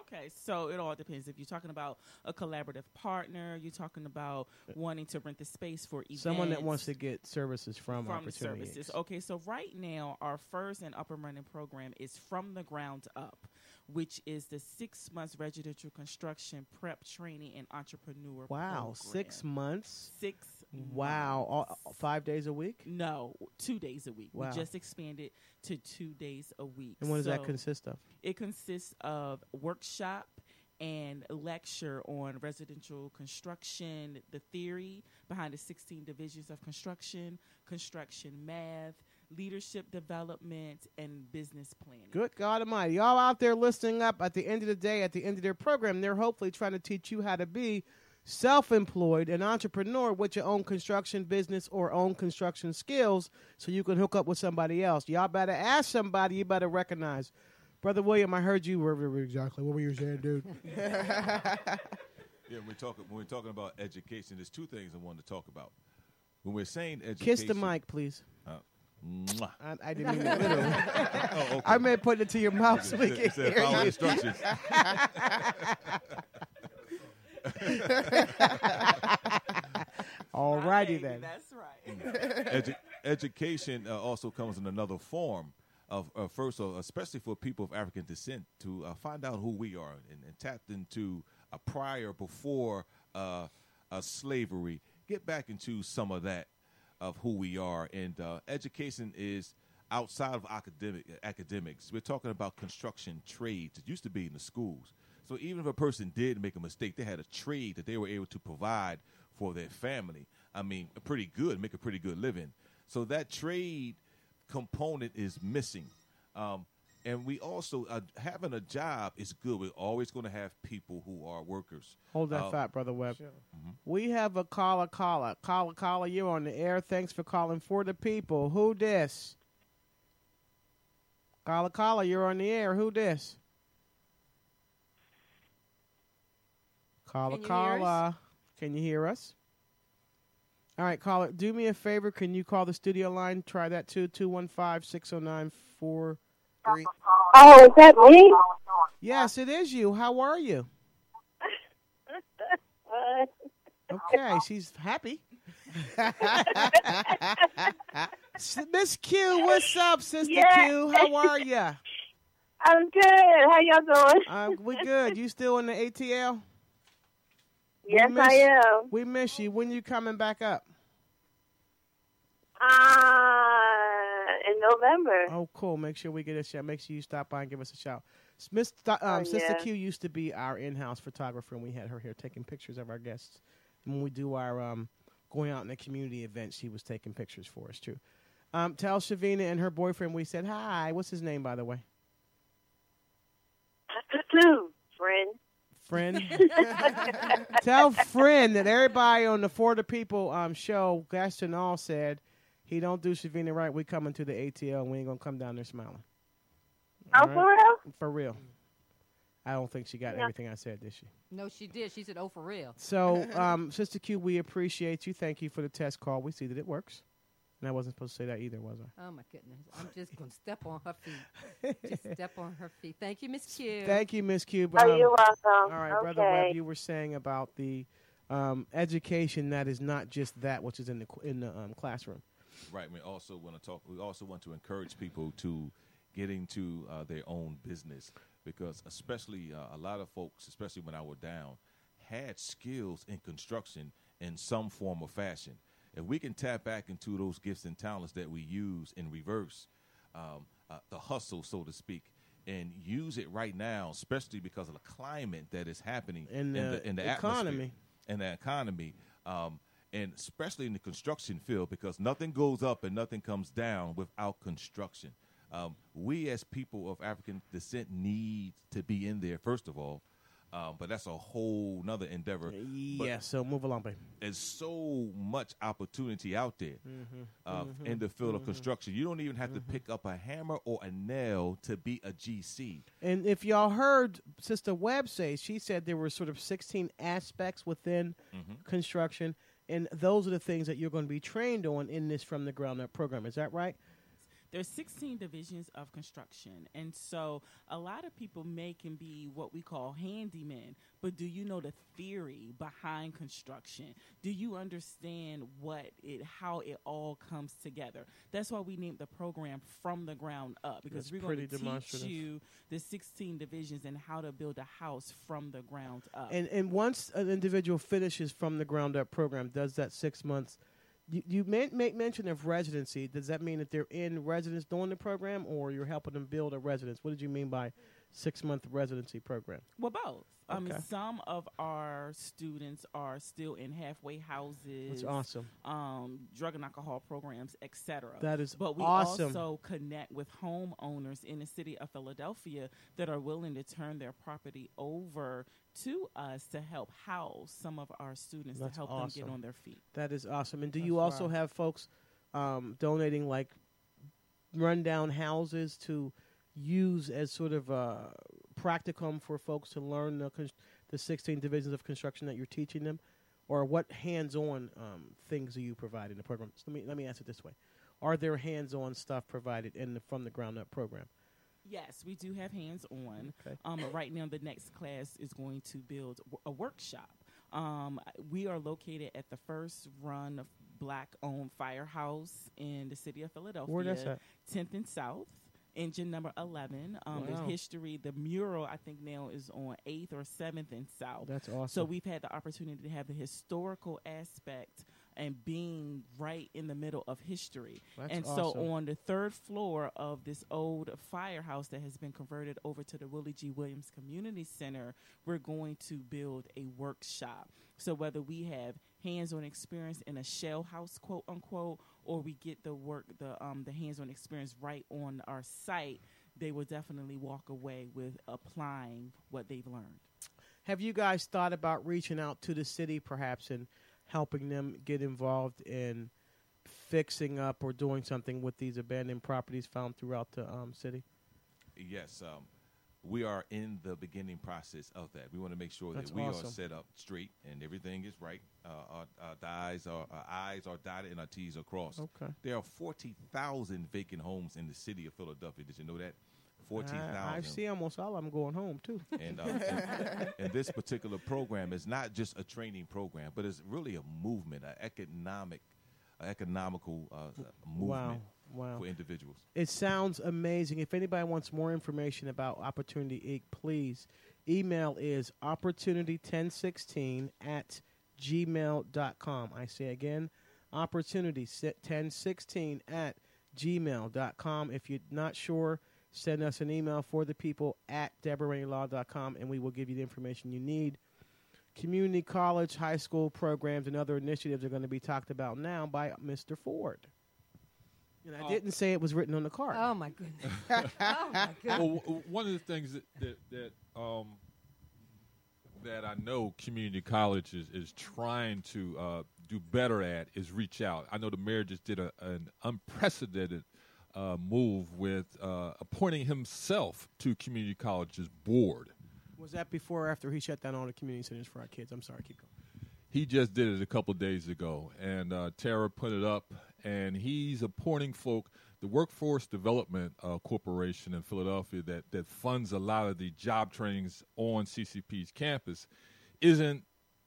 Speaker 6: Okay, so it all depends. If you're talking about a collaborative partner, you're talking about wanting to rent the space for events.
Speaker 3: Someone that wants to get services from,
Speaker 6: from the
Speaker 3: Opportunity
Speaker 6: services.
Speaker 3: Inc.
Speaker 6: Okay, so right now our first and up and running program is from the ground up, which is the six months residential construction prep training and entrepreneur.
Speaker 3: Wow,
Speaker 6: program.
Speaker 3: six months.
Speaker 6: Six.
Speaker 3: Wow, all, five days a week.
Speaker 6: No, two days a week.
Speaker 3: Wow.
Speaker 6: We just expanded to two days a week.
Speaker 3: And what does that consist of?
Speaker 6: It consists of workshop and lecture on residential construction, the theory behind the 16 divisions of construction, construction math, leadership development, and business planning.
Speaker 3: Good God Almighty! Y'all out there listening up. At the end of the day, at the end of their program, they're hopefully trying to teach you how to be self-employed, an entrepreneur with your own construction business or own construction skills, so you can hook up with somebody else. Y'all better ask somebody. You better recognize. Brother William, I heard you. were Exactly. What were you saying, dude?
Speaker 7: Yeah, when we're talking when we're talking about education, there's two things I wanted to talk about. When we're saying education,
Speaker 3: Kiss the mic, please.
Speaker 7: Uh, mwah.
Speaker 3: I, I didn't mean it literally.
Speaker 7: Oh, okay.
Speaker 3: I meant put it to your mouth so we can
Speaker 7: said
Speaker 3: hear
Speaker 7: follow
Speaker 3: you.
Speaker 7: instructions.
Speaker 3: All righty then.
Speaker 6: That's right.
Speaker 7: Edu- education uh, also comes in another form of uh, first, uh, especially for people of African descent, to uh, find out who we are and, and tapped into a prior before uh, uh, slavery. Get back into some of that of who we are, and uh, education is outside of academic academics. We're talking about construction trades. It used to be in the schools. So even if a person did make a mistake, they had a trade that they were able to provide for their family. I mean, pretty good, make a pretty good living. So that trade component is missing. Um, and we also uh, having a job is good. We're always going to have people who are workers.
Speaker 3: Hold that
Speaker 7: Uh,
Speaker 3: thought, brother Webb. We have a caller, caller, caller, caller. You're on the air. Thanks for calling for the people. Who this? Caller, caller. You're on the air. Who this? Caller,
Speaker 4: Can you hear us?
Speaker 3: caller. Can you hear us? All right, caller. Do me a favor. Can you call the studio line? Try that too. Two one five six zero nine four three.
Speaker 11: Oh, is that me?
Speaker 3: Yes, it is you. How are you? Okay, she's happy. Miss Q, what's up, Sister
Speaker 11: Yeah.
Speaker 3: Q? How are ya?
Speaker 11: I'm good. How y'all doing?
Speaker 3: Uh, we good. You still in the ATL?
Speaker 11: yes,
Speaker 3: miss-
Speaker 11: I am.
Speaker 3: We miss you. When you coming back up?
Speaker 11: Uh, in November.
Speaker 3: Oh, cool. Make sure we get a shout. Make sure you stop by and give us a shout. Miss um,
Speaker 11: Oh,
Speaker 3: Sister
Speaker 11: yeah.
Speaker 3: Q used to be our in-house photographer, and we had her here taking pictures of our guests. When we do our um, going out in the community events, she was taking pictures for us too. Um, tell Shavina and her boyfriend we said hi. What's his name, by the way?
Speaker 11: Friend.
Speaker 3: friend. Tell friend that everybody on the For the People um, show, Gaston all said he don't do Shavina right. We coming to the ATL and we ain't gonna come down there smiling.
Speaker 11: Oh,
Speaker 3: All
Speaker 11: for real?
Speaker 3: For real. I don't think she got
Speaker 11: Yeah.
Speaker 3: everything I said, did she?
Speaker 4: No, she did. She said, "Oh, for real."
Speaker 3: So, um, Sister Q, we appreciate you. Thank you for the test call. We see that it works. And I wasn't supposed to say that either, was I?
Speaker 4: Oh my goodness! I'm just gonna step on her feet. just step on her feet. Thank you, Miss Q.
Speaker 3: Thank you, Miss Cube.
Speaker 11: Oh,
Speaker 3: Um,
Speaker 11: you're welcome.
Speaker 3: All right, Brother
Speaker 11: Okay.
Speaker 3: Webb, you were saying about the um, education that is not just that which is in the in the um, classroom.
Speaker 7: Right. We also want to talk. We also want to encourage people to get into uh, their own business because, especially uh, a lot of folks, especially when I was down, had skills in construction in some form or fashion. If we can tap back into those gifts and talents that we use in reverse, um, uh, the hustle, so to speak, and use it right now, especially because of the climate that is happening
Speaker 3: In
Speaker 7: in
Speaker 3: the
Speaker 7: the in the
Speaker 3: economy.
Speaker 7: and the economy, um, and especially in the construction field, because nothing goes up and nothing comes down without construction. Um, we, as people of African descent, need to be in there first of all, um, but that's a whole nother endeavor. But
Speaker 3: Yeah, so move along, babe.
Speaker 7: There's so much opportunity out there
Speaker 3: Mhm,
Speaker 7: uh,
Speaker 3: mhm,
Speaker 7: in the field of
Speaker 3: mhm.
Speaker 7: construction. You don't even have to pick up a hammer or a nail to be a GC.
Speaker 3: And if y'all heard Sister Webb say, she said there were sort of 16 aspects within
Speaker 7: Mhm.
Speaker 3: construction, and those are the things that you're going to be trained on in this From the Ground Up program. Is that right?
Speaker 6: There's 16 divisions of construction, and so a lot of people may can be what we call handymen. But do you know the theory behind construction? Do you understand what it, how it all comes together? That's why we named the program from the ground up because
Speaker 3: That's
Speaker 6: we're going to teach you the 16 divisions and how to build a house from the ground up.
Speaker 3: And and once an individual finishes From the Ground Up program, does that six months, you, you make mention of residency. Does that mean that they're in residence during the program, or you're helping them build a residence? What did you mean by six month residency program?
Speaker 6: Well, both. I mean,
Speaker 3: Okay.
Speaker 6: some of our students are still in halfway houses.
Speaker 3: That's awesome.
Speaker 6: Um, drug and alcohol programs, etc.
Speaker 3: That is
Speaker 6: But we
Speaker 3: awesome.
Speaker 6: also connect with homeowners in the city of Philadelphia that are willing to turn their property over to us to help house some of our students
Speaker 3: That's
Speaker 6: to help
Speaker 3: awesome.
Speaker 6: them get on their feet.
Speaker 3: That is awesome. And do
Speaker 6: That's
Speaker 3: you also
Speaker 6: right.
Speaker 3: have folks um, donating like rundown houses to use as sort of a practicum for folks to learn the, con- the 16 divisions of construction that you're teaching them? Or what hands-on um, things do you provide in the program? So let me let me ask it this way: Are there hands-on stuff provided in the from the ground up program?
Speaker 6: Yes, we do have hands on.
Speaker 3: Okay.
Speaker 6: Um, but right now, the next class is going to build w- a workshop. Um, we are located at the first run of black owned firehouse in the city of Philadelphia.
Speaker 3: Where that's at?
Speaker 6: 10th and South. Engine number 11. Um,
Speaker 3: Wow.
Speaker 6: The history, the mural, I think now is on 8th or 7th and South.
Speaker 3: That's awesome So
Speaker 6: we've had the opportunity to have the historical aspect and being right in the middle of history.
Speaker 3: That's
Speaker 6: and
Speaker 3: awesome.
Speaker 6: so on the third floor of this old firehouse that has been converted over to the Willie G. Williams Community Center, we're going to build a workshop. So whether we have hands-on experience in a shell house, quote unquote, or we get the work, the um, the hands-on experience right on our site, they will definitely walk away with applying what they've learned.
Speaker 3: Have you guys thought about reaching out to the city, perhaps, and helping them get involved in fixing up or doing something with these abandoned properties found throughout the um, city?
Speaker 7: Yes, um, we are in the beginning process of that. We want to make sure
Speaker 3: That's
Speaker 7: that we
Speaker 3: awesome.
Speaker 7: are set up straight and everything is right. Uh, our, our, I's are, our I's are dotted and our T's are crossed.
Speaker 3: Okay.
Speaker 7: There are 40,000 vacant homes in the city of Philadelphia. Did you know that? 14,000.
Speaker 3: I, I see almost all of them going home too.
Speaker 7: And, uh, and, and this particular program is not just a training program, but it's really a movement, an economic, a economical uh, movement
Speaker 3: wow.
Speaker 7: For individuals.
Speaker 3: It sounds amazing. If anybody wants more information about Opportunity Inc., please email is opportunity1016 at gmail.com. I say again, opportunity1016 at gmail.com. If you're not sure, send us an email for the people at deborahraineylaw.com and we will give you the information you need. Community college, high school programs, and other initiatives are going to be talked about now by Mr. Ford. And I
Speaker 5: Oh.
Speaker 3: didn't say it was written on the card.
Speaker 4: Oh my goodness. oh my goodness.
Speaker 5: Well, w- one of the things that that, that um that I know community college is, is trying to uh, do better at is reach out. I know the mayor just did a, an unprecedented uh, move with uh, appointing himself to community college's board.
Speaker 3: Was that before or after he shut down all the community centers for our kids? I'm sorry, keep going.
Speaker 5: He just did it a couple days ago, and uh, Tara put it up, and he's appointing folk. The Workforce Development uh, Corporation in Philadelphia that that funds a lot of the job trainings on CCP's campus isn't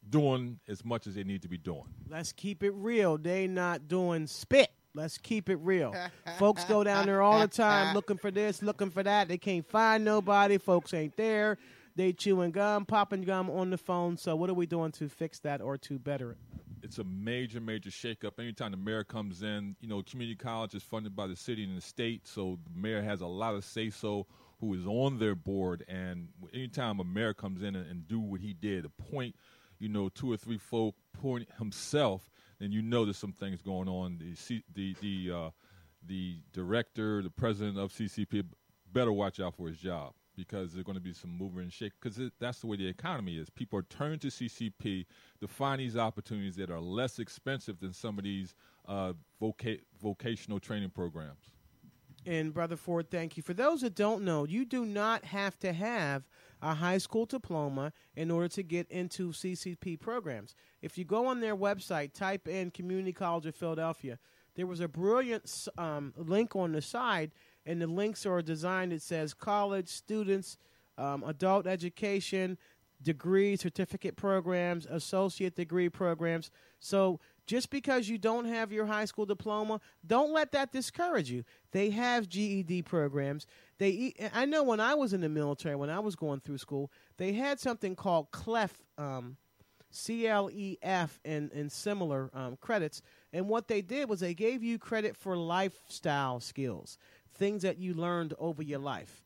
Speaker 5: doing as much as they need to be doing.
Speaker 3: Let's keep it real. They not doing spit. Let's keep it real. Folks go down there all the time looking for this, looking for that. They can't find nobody. Folks ain't there. They chewing gum, popping gum on the phone. So what are we doing to fix that or to better it?
Speaker 5: It's a major, major shakeup. Anytime the mayor comes in, you know, community college is funded by the city and the state, so the mayor has a lot of say so. Who is on their board, and anytime a mayor comes in and, and do what he did, appoint, you know, two or three folk, point himself, then you know there's some things going on. The C, the the uh, the director, the president of CCP, better watch out for his job because there's going to be some mover and shake because that's the way the economy is. People are turning to CCP to find these opportunities that are less expensive than some of these uh, voca- vocational training programs.
Speaker 3: And Brother Ford, thank you. For those that don't know, you do not have to have a high school diploma in order to get into CCP programs. If you go on their website, type in Community College of Philadelphia, there was a brilliant um, link on the side, and the links are designed. It says college, students, um, adult education, degree, certificate programs, associate degree programs. So just because you don't have your high school diploma, don't let that discourage you. They have GED programs. They, I know when I was in the military, when I was going through school, they had something called CLEF, um, C L E F, and and similar um, credits. And what they did was they gave you credit for lifestyle skills, things that you learned over your life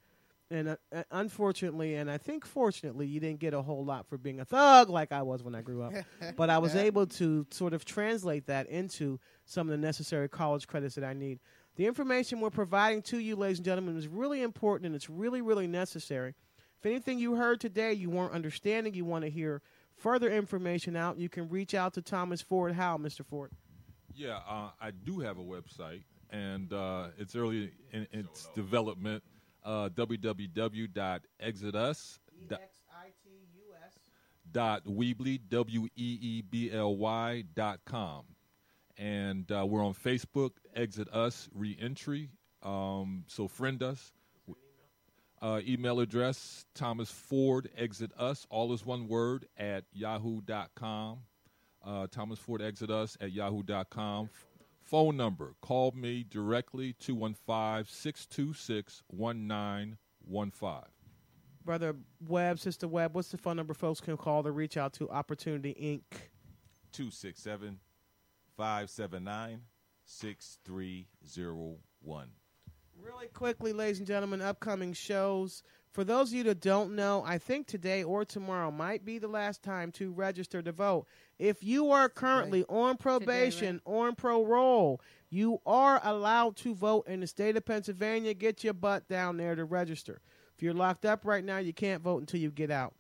Speaker 3: and uh, uh, unfortunately, and I think fortunately, you didn't get a whole lot for being a thug like I was when I grew up. but I was able to sort of translate that into some of the necessary college credits that I need. The information we're providing to you, ladies and gentlemen, is really important and it's really, really necessary. If anything you heard today you weren't understanding, you want to hear further information out, you can reach out to Thomas Ford. How, Mr. Ford?
Speaker 5: Yeah, uh, I do have a website, and uh, it's early in its development uh, www.exodus dot weebly w e e b l y dot com, and uh, we're on Facebook. Exodus Reentry. Um, so friend us. Uh, email address Thomas Ford Exodus. All is one word at yahoo.com. Uh, Thomas Ford Exodus at yahoo.com. Phone number. Call me directly 215 626 1915.
Speaker 3: Brother Webb, Sister Webb, what's the phone number folks can call to reach out to Opportunity Inc.?
Speaker 7: 267 579 6301.
Speaker 3: Really quickly, ladies and gentlemen, upcoming shows. For those of you that don't know, I think today or tomorrow might be the last time to register to vote. If you are currently on probation,
Speaker 4: Today,
Speaker 3: on parole, you are allowed to vote in the state of Pennsylvania. Get your butt down there to register. If you're locked up right now, you can't vote until you get out.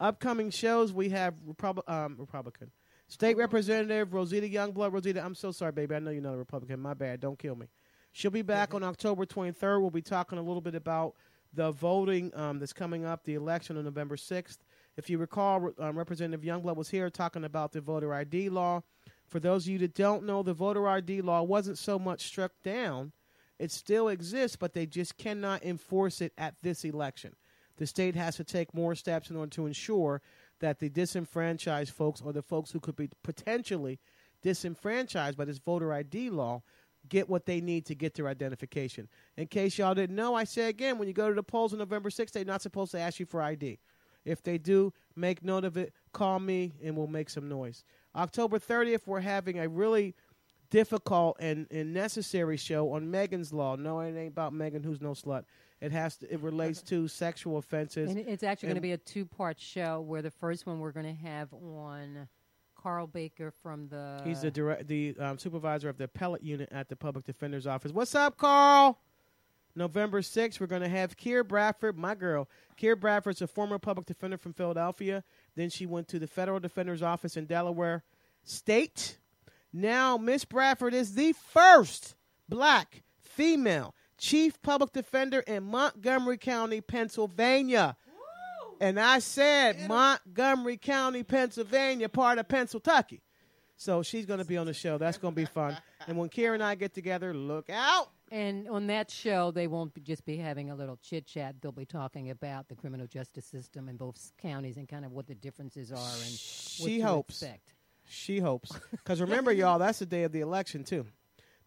Speaker 3: Upcoming shows, we have Repub- um, Republican. State Representative Rosita Youngblood. Rosita, I'm so sorry, baby. I know you're not a Republican. My bad. Don't kill me. She'll be back on October 23rd. We'll be talking a little bit about the voting um, that's coming up, the election on November 6th. If you recall, um, Representative Youngblood was here talking about the voter ID law. For those of you that don't know, the voter ID law wasn't so much struck down. It still exists, but they just cannot enforce it at this election. The state has to take more steps in order to ensure that the disenfranchised folks or the folks who could be potentially disenfranchised by this voter ID law get what they need to get their identification. In case y'all didn't know, I say again, when you go to the polls on November 6th, they're not supposed to ask you for ID. If they do, make note of it, call me, and we'll make some noise. October 30th, we're having a really difficult and, and necessary show on Megan's Law. No, it ain't about Megan, who's no slut. It has to, it relates to sexual offenses.
Speaker 4: And it's actually going to be a two part show where the first one we're going to have on Carl Baker from the.
Speaker 3: He's the direct, the um, supervisor of the appellate unit at the public defender's office. What's up, Carl? November 6th, we're going to have Keir Bradford, my girl. Keir Bradford's a former public defender from Philadelphia. Then she went to the federal defender's office in Delaware State. Now, Miss Bradford is the first black female chief public defender in Montgomery County, Pennsylvania. And I said Montgomery County, Pennsylvania, part of Pennsylvania. So she's going to be on the show. That's going to be fun. And when Kira and I get together, look out.
Speaker 4: And on that show, they won't be just be having a little chit chat. They'll be talking about the criminal justice system in both counties and kind of what the differences are and
Speaker 3: She hopes.
Speaker 4: expect.
Speaker 3: She hopes. Because remember, y'all, that's the day of the election, too.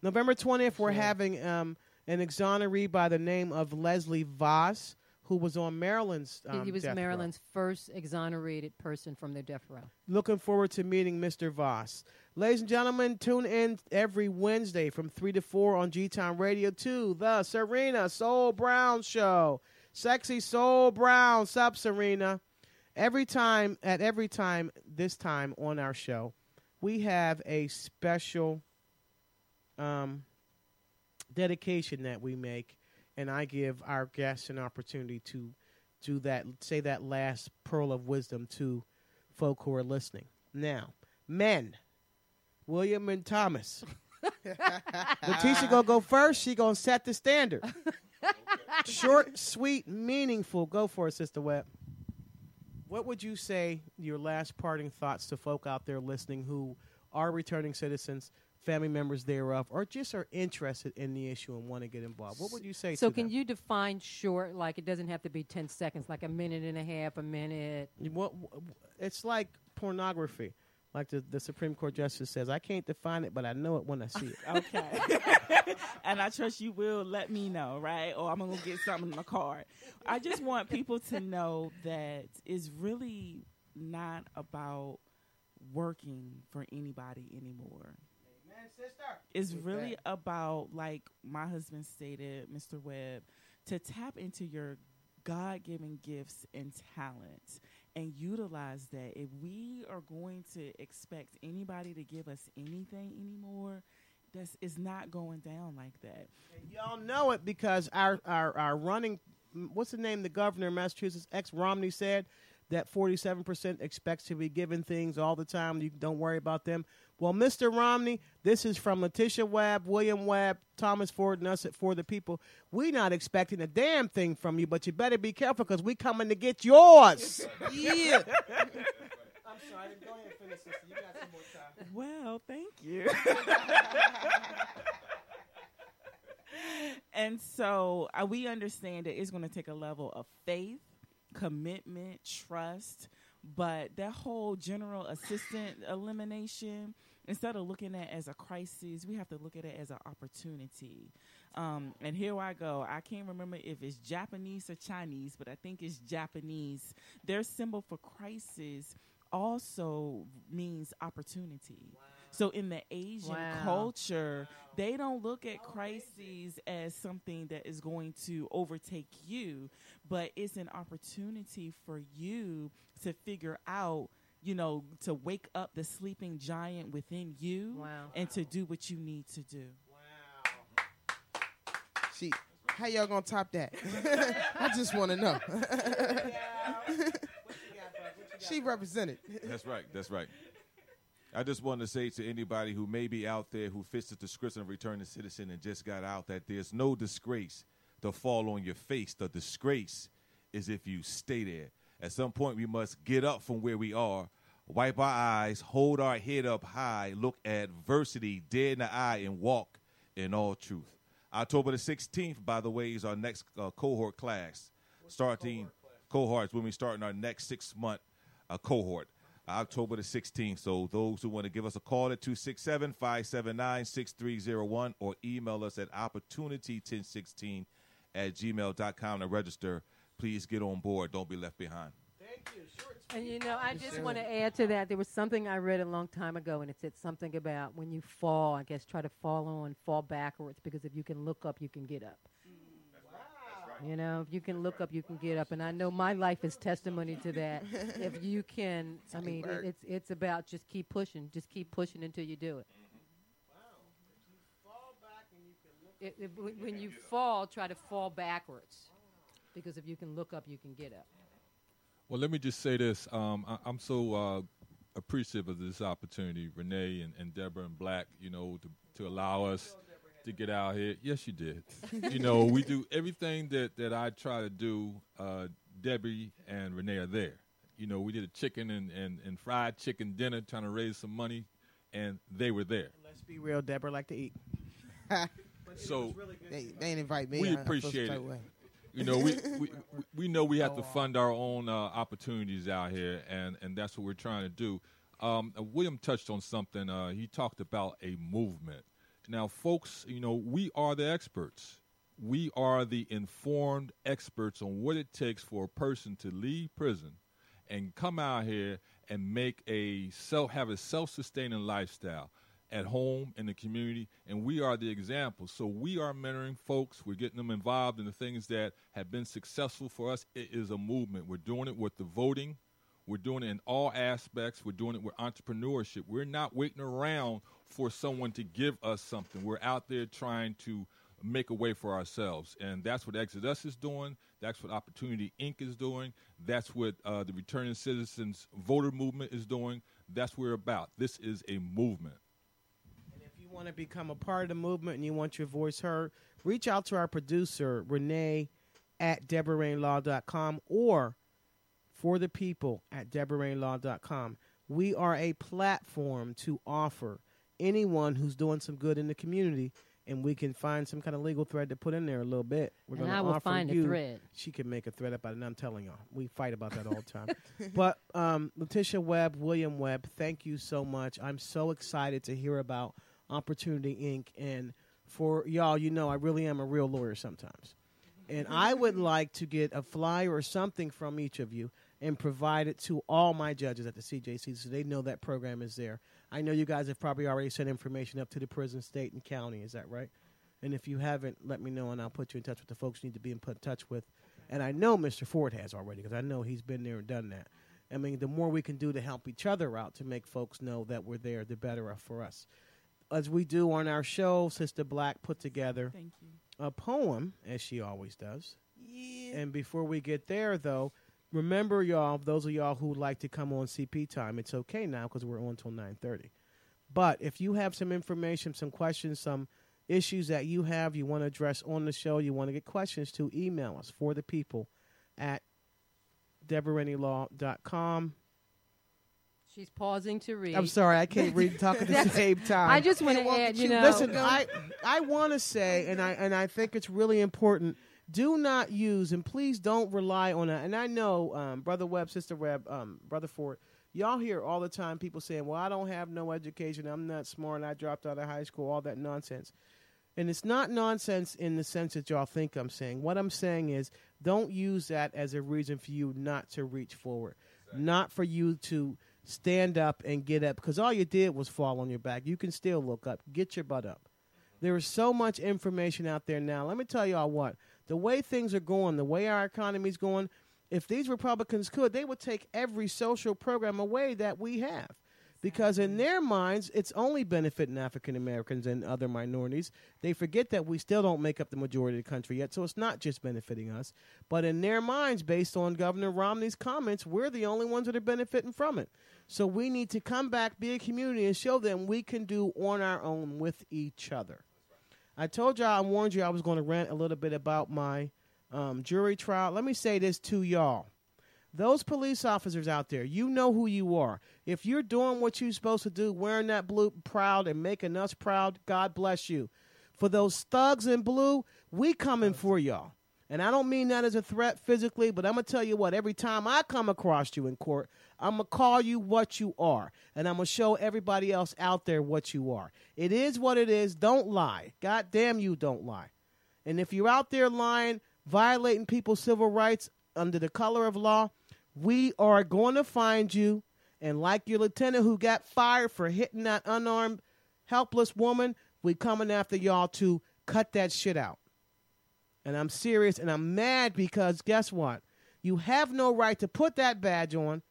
Speaker 3: November 20th, we're having um, an exoneree by the name of Leslie Vass, who was on Maryland's.
Speaker 4: He-
Speaker 3: Um,
Speaker 4: he was
Speaker 3: death row.
Speaker 4: Maryland's first exonerated person from the death row.
Speaker 3: Looking forward to meeting Mr. Vass. Ladies and gentlemen, tune in every Wednesday from 3 to 4 on G Town Radio 2, the Serena Soul Brown Show. Sexy Soul Brown, sup, Serena. Every time, at every time, this time on our show, we have a special um, dedication that we make, and I give our guests an opportunity to do that, say that last pearl of wisdom to folk who are listening. Now, men, William and Thomas. Letitia gonna go first. She gonna set the standard. Short, sweet, meaningful. Go for it, Sister Webb. What would you say your last parting thoughts to folk out there listening who are returning citizens, family members thereof, or just are interested in the issue and want to get involved? What would you say
Speaker 4: So
Speaker 3: to
Speaker 4: can
Speaker 3: them?
Speaker 4: you define short? Like it doesn't have to be ten seconds, like a minute and a half, a minute.
Speaker 3: What, it's like pornography. Like the, the Supreme Court Justice says, I can't define it, but I know it when I see it.
Speaker 6: Okay. and I trust you will let me know, right? Or I'm going to get something in the card. I just want people to know that it's really not about working for anybody anymore. It's really about, like my husband stated, Mr. Webb, to tap into your God given gifts and talents and utilize that. If we are going to expect anybody to give us anything anymore, that's it's not going down like that.
Speaker 3: Y'all know it because our, our, our running, what's the name, the governor of Massachusetts, ex Romney said that 47% expects to be given things all the time. You don't worry about them. Well, Mr. Romney, this is from Letitia Webb, William Webb, Thomas Ford, and us at For the People. we not expecting a damn thing from you, but you better be careful because we coming to get yours.
Speaker 2: Yeah.
Speaker 3: I'm sorry. Go ahead and finish, this. You got some more time.
Speaker 6: Well, thank you. and so uh, we understand that it's going to take a level of faith, commitment, trust, but that whole general assistant elimination, instead of looking at as a crisis, we have to look at it as an opportunity. Um, and here I go. I can't remember if it's Japanese or Chinese, but I think it's Japanese. Their symbol for crisis also means opportunity. So in the Asian
Speaker 4: Wow.
Speaker 6: culture, they don't look at crises as something that is going to overtake you, but it's an opportunity for you to figure out, you know, to wake up the sleeping giant within you
Speaker 4: Wow.
Speaker 6: and to do what you need to do. Wow.
Speaker 2: She, how y'all gonna top that? I just want to know. she represented.
Speaker 7: That's right. That's right. I just want to say to anybody who may be out there who fits the description of returning citizen and just got out that there's no disgrace to fall on your face. The disgrace is if you stay there. At some point, we must get up from where we are, wipe our eyes, hold our head up high, look adversity dead in the eye, and walk in all truth. October the 16th, by the way, is our next uh, cohort class. Starting cohorts when we start in our next six month uh, cohort. October the 16th. So those who want to give us a call at 267-579-6301 or email us at opportunity1016 at gmail.com to register. Please get on board. Don't be left behind. Thank you.
Speaker 4: Sure, and you know, I just want to add to that. There was something I read a long time ago, and it said something about when you fall, I guess try to fall on, fall backwards, because if you can look up, you can get up. You know, if you can look up, you can get up. And I know my life is testimony to that. if you can, I mean, it, it's it's about just keep pushing, just keep pushing until you do it. It, it, when when you fall, try to fall backwards, because if you can look up, you can get up.
Speaker 5: Well, let me just say this. Um, I, I'm so uh, appreciative of this opportunity, Renee and, and Deborah and Black, you know, to, to allow us to get out here. Yes, you did. you know, we do everything that, that I try to do. Uh, Debbie and Renee are there. You know, we did a chicken and, and, and fried chicken dinner trying to raise some money. and they were there.
Speaker 3: Let's be real, Deborah like to eat.
Speaker 5: So
Speaker 2: They, they didn't invite me.
Speaker 5: we
Speaker 2: I- I
Speaker 5: appreciate it.
Speaker 2: of.
Speaker 5: You know, we, we we know we have to fund our own uh, opportunities out here, and, and that's what we're trying to do. Um, William touched on something. Uh, he talked about a movement. Now, folks, you know, we are the experts. We are the informed experts on what it takes for a person to leave prison and come out here and make a self have a self-sustaining lifestyle at home in the community and we are the example. So we are mentoring folks. We're getting them involved in the things that have been successful for us. It is a movement. We're doing it with the voting. We're doing it in all aspects. We're doing it with entrepreneurship. We're not waiting around for someone to give us something. We're out there trying to make a way for ourselves. And that's what exodus is doing. That's what opportunity inc. is doing. That's what uh, the returning citizens voter movement is doing. That's what we're about. This is a movement.
Speaker 3: And If you want to become a part of the movement and you want your voice heard, reach out to our producer, Renee at DeborahRaineyLaw.com or for the people at DeborahRaineyLaw.com. We are a platform to offer anyone who's doing some good in the community, and we can find some kind of legal thread to put in there a little bit. We're
Speaker 4: I will
Speaker 3: offer
Speaker 4: find a
Speaker 3: you-
Speaker 4: thread.
Speaker 3: She can make a thread about it, and I'm telling y'all, we fight about that all the time. but um, Letitia Webb, William Webb, thank you so much. I'm so excited to hear about Opportunity Inc. And for y'all, you know, I really am a real lawyer sometimes. And I would like to get a flyer or something from each of you and provide it to all my judges at the CJC so they know that program is there. I know you guys have probably already sent information up to the prison, state, and county. Is that right? And if you haven't, let me know and I'll put you in touch with the folks you need to be in put touch with. And I know Mr. Ford has already because I know he's been there and done that. I mean, the more we can do to help each other out to make folks know that we're there, the better for us. As we do on our show, Sister Black put together
Speaker 6: Thank you.
Speaker 3: a poem, as she always does.
Speaker 2: Yeah.
Speaker 3: And before we get there, though, remember, y'all, those of y'all who would like to come on CP time, it's okay now because we're on until 9.30. But if you have some information, some questions, some issues that you have you want to address on the show, you want to get questions to, email us for the people at DeborahRaineyLaw.com.
Speaker 4: She's pausing to read.
Speaker 3: I'm sorry, I can't read and talk at the same time.
Speaker 4: I just want to add, you know,
Speaker 3: Listen, I I want to say, and I and I think it's really important. Do not use, and please don't rely on it. And I know, um, brother Webb, sister Webb, um, brother Ford, y'all hear all the time people saying, "Well, I don't have no education. I'm not smart. And I dropped out of high school." All that nonsense. And it's not nonsense in the sense that y'all think I'm saying. What I'm saying is, don't use that as a reason for you not to reach forward, not for you to stand up and get up, because all you did was fall on your back. You can still look up. Get your butt up. There is so much information out there now. Let me tell y'all what. The way things are going, the way our economy's going, if these Republicans could, they would take every social program away that we have. Because in their minds, it's only benefiting African Americans and other minorities. They forget that we still don't make up the majority of the country yet, so it's not just benefiting us. But in their minds, based on Governor Romney's comments, we're the only ones that are benefiting from it. So we need to come back, be a community, and show them we can do on our own with each other. I told y'all, I warned you I was going to rant a little bit about my um, jury trial. Let me say this to y'all. Those police officers out there, you know who you are. If you're doing what you're supposed to do, wearing that blue proud and making us proud, God bless you. For those thugs in blue, we coming for y'all. And I don't mean that as a threat physically, but I'm going to tell you what, every time I come across you in court, I'm going to call you what you are. And I'm going to show everybody else out there what you are. It is what it is. Don't lie. God damn you, don't lie. And if you're out there lying, violating people's civil rights under the color of law, we are going to find you. And like your lieutenant who got fired for hitting that unarmed, helpless woman, we coming after y'all to cut that shit out. And I'm serious and I'm mad because guess what? You have no right to put that badge on,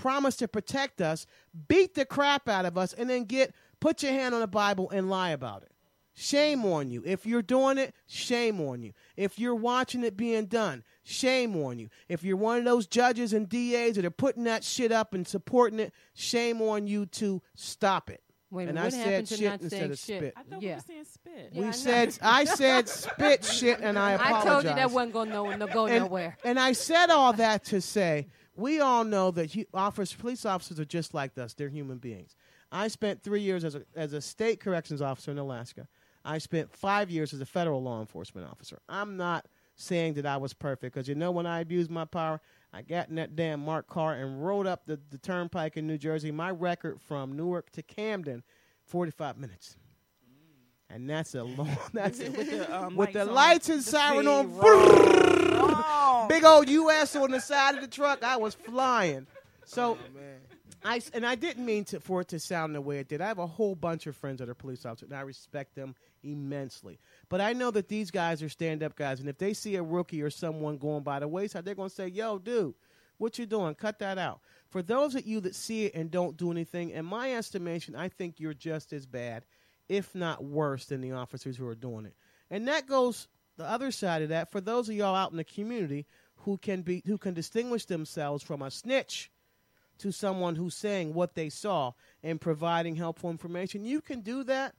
Speaker 3: promise to protect us, beat the crap out of us, and then get put your hand on the Bible and lie about it. Shame on you. If you're doing it, shame on you. If you're watching it being done, shame on you. If you're one of those judges and DAs that are putting that shit up and supporting it, shame on you to stop it.
Speaker 4: Wait
Speaker 3: and I
Speaker 4: what
Speaker 3: said
Speaker 4: happened to
Speaker 3: shit
Speaker 4: not
Speaker 3: instead
Speaker 4: saying
Speaker 3: of
Speaker 4: shit?
Speaker 3: spit.
Speaker 6: I thought
Speaker 4: Yeah.
Speaker 6: we were saying spit.
Speaker 4: Yeah,
Speaker 3: we
Speaker 4: know.
Speaker 3: said I said spit shit, and I apologize.
Speaker 4: I told you that wasn't going no, no go
Speaker 3: and,
Speaker 4: nowhere.
Speaker 3: and I said all that to say we all know that hu- officers, police officers are just like us. They're human beings. I spent three years as a, as a state corrections officer in Alaska. I spent five years as a federal law enforcement officer. I'm not saying that I was perfect because you know when I abused my power, I got in that damn marked car and rode up the, the turnpike in New Jersey. My record from Newark to Camden, 45 minutes. And that's a long. That's
Speaker 6: With the, um,
Speaker 3: with the
Speaker 6: lights on,
Speaker 3: lights and
Speaker 6: the
Speaker 3: siren on. Big old US on the side of the truck. I was flying. So
Speaker 6: Oh,
Speaker 3: I and I didn't mean to, for it to sound the way it did. I have a whole bunch of friends that are police officers, and I respect them immensely. But I know that these guys are stand-up guys, and if they see a rookie or someone going by the wayside, they're going to say, "Yo, dude, what you doing? Cut that out." For those of you that see it and don't do anything, in my estimation, I think you're just as bad, if not worse, than the officers who are doing it. And that goes the other side of that. For those of y'all out in the community who can be who can distinguish themselves from a snitch to someone who's saying what they saw and providing helpful information, you can do that.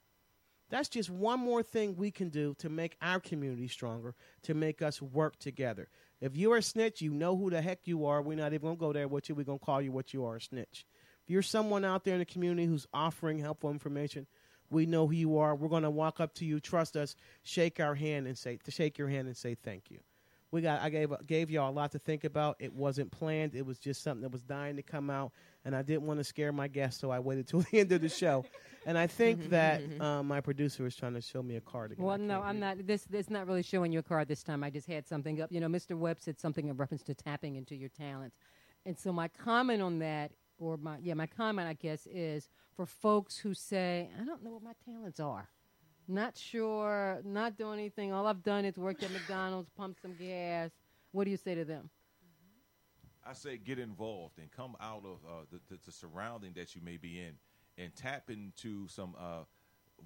Speaker 3: That's just one more thing we can do to make our community stronger, to make us work together. If you're a snitch, you know who the heck you are. We're not even going to go there with you. We're going to call you what you are a snitch. If you're someone out there in the community who's offering helpful information, we know who you are. We're going to walk up to you, trust us, shake our hand and say, to shake your hand and say thank you. We got. I gave gave y'all a lot to think about. It wasn't planned. It was just something that was dying to come out, and I didn't want to scare my guests, so I waited till the end of the show. And I think that uh, my producer is trying to show me a card again.
Speaker 4: Well, no, I'm not. This this not really showing you a card this time. I just had something up. You know, Mr. Webb said something in reference to tapping into your talents, and so my comment on that, or my yeah, my comment, I guess, is for folks who say, I don't know what my talents are, not sure, not doing anything. All I've done is worked at McDonald's, pumped some gas. What do you say to them?
Speaker 7: I say get involved and come out of uh, the, the, the surrounding that you may be in and tap into some uh,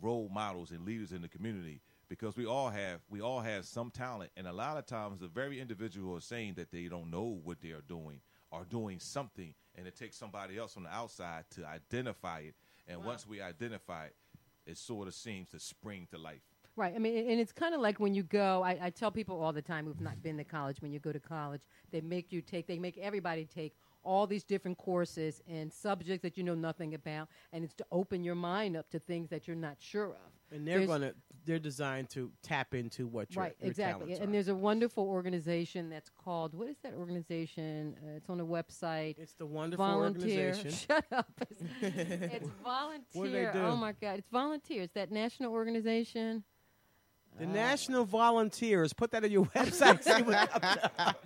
Speaker 7: role models and leaders in the community because we all have we all have some talent and a lot of times the very individual are saying that they don't know what they are doing are doing something and it takes somebody else on the outside to identify it and once we identify it it sort of seems to spring to life
Speaker 4: Right. I mean, and it's kind of like when you go. I, I tell people all the time who've not been to college. When you go to college, they make you take. They make everybody take all these different courses and subjects that you know nothing about, and it's to open your mind up to things that you're not sure of.
Speaker 3: And they're gonna they're designed to tap into what your,
Speaker 4: right,
Speaker 3: your
Speaker 4: exactly. And
Speaker 3: are.
Speaker 4: there's a wonderful organization that's called. What is that organization? Uh, it's on a website.
Speaker 3: It's the wonderful
Speaker 4: volunteer.
Speaker 3: organization.
Speaker 4: Shut up. It's, it's volunteer.
Speaker 3: What do they do?
Speaker 4: Oh my God! It's volunteers. That national organization.
Speaker 3: The National Volunteers. Put that on your website. see what.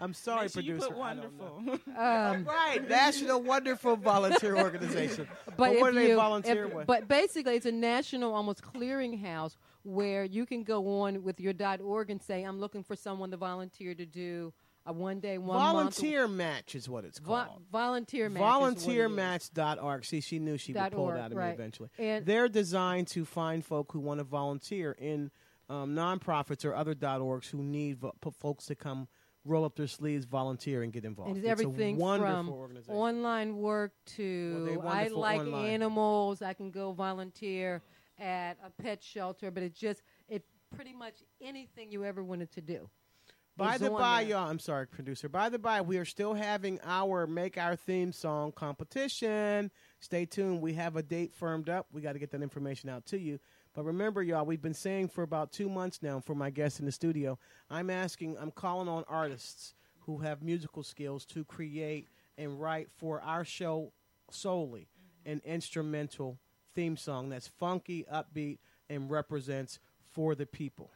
Speaker 3: I'm sorry,
Speaker 6: Make sure you
Speaker 3: producer.
Speaker 6: put
Speaker 3: I don't know.
Speaker 6: wonderful.
Speaker 4: Um,
Speaker 3: right, National Wonderful Volunteer Organization.
Speaker 4: But
Speaker 3: what
Speaker 4: if
Speaker 3: do they volunteer
Speaker 4: if-
Speaker 3: with?
Speaker 4: But basically, it's a national, almost clearinghouse where you can go on with your .org and say, "I'm looking for someone to volunteer to do a one day, one
Speaker 3: Volunteer match is what it's
Speaker 4: month." Vo-
Speaker 3: called.
Speaker 4: volunteer match. is what it is.
Speaker 3: Volunteermatch.org. See, she knew she would pull
Speaker 4: org,
Speaker 3: it out of me eventually.
Speaker 4: And-
Speaker 3: They're designed to find folk who want to volunteer in um, nonprofits or other .orgs who need vo- folks to come roll up their sleeves, volunteer, and get involved.
Speaker 4: And it's everything from online work
Speaker 3: Well,
Speaker 4: to
Speaker 3: they're
Speaker 4: I like
Speaker 3: online.
Speaker 4: animals. I can go volunteer at a pet shelter, but it just it pretty much anything you ever wanted to do.
Speaker 3: By the by,
Speaker 4: there.
Speaker 3: y'all, I'm sorry, producer. By the by, we are still having our Make Our Theme Song competition. Stay tuned. We have a date firmed up. We got to get that information out to you. But remember, y'all, we've been saying for about two months now for my guests in the studio, I'm asking, I'm calling on artists who have musical skills to create and write for our show solely an instrumental theme song that's funky, upbeat, and represents for the people.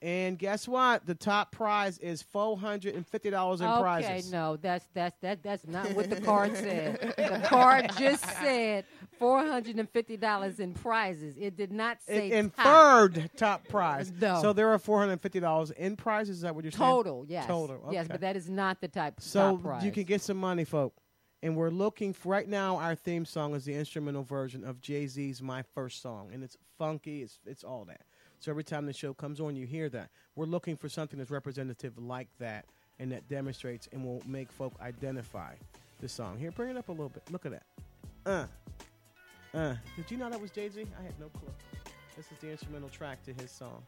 Speaker 3: And guess what? The top prize is four hundred and fifty dollars in
Speaker 4: okay,
Speaker 3: prizes.
Speaker 4: Okay, no, that's that's that that's not what the card said. The card just said four hundred and fifty dollars in prizes. It did not say
Speaker 3: It
Speaker 4: top.
Speaker 3: inferred top prize.
Speaker 4: No.
Speaker 3: So there are four hundred and fifty dollars in prizes. Is that what you're saying?
Speaker 4: total. Yes,
Speaker 3: Total.
Speaker 4: Yes, but that is not the type.
Speaker 3: So
Speaker 4: top prize.
Speaker 3: you can get some money, folk. And we're looking for right now. Our theme song is the instrumental version of Jay Z's "My First Song," and it's funky. It's it's all that. So every time the show comes on, you hear that. We're looking for something that's representative like that, and that demonstrates and will make folk identify the song. Here, bring it up a little bit. Look at that. Uh. Uh, did you know that was Jay Z? I had no clue. This is the instrumental track to his song.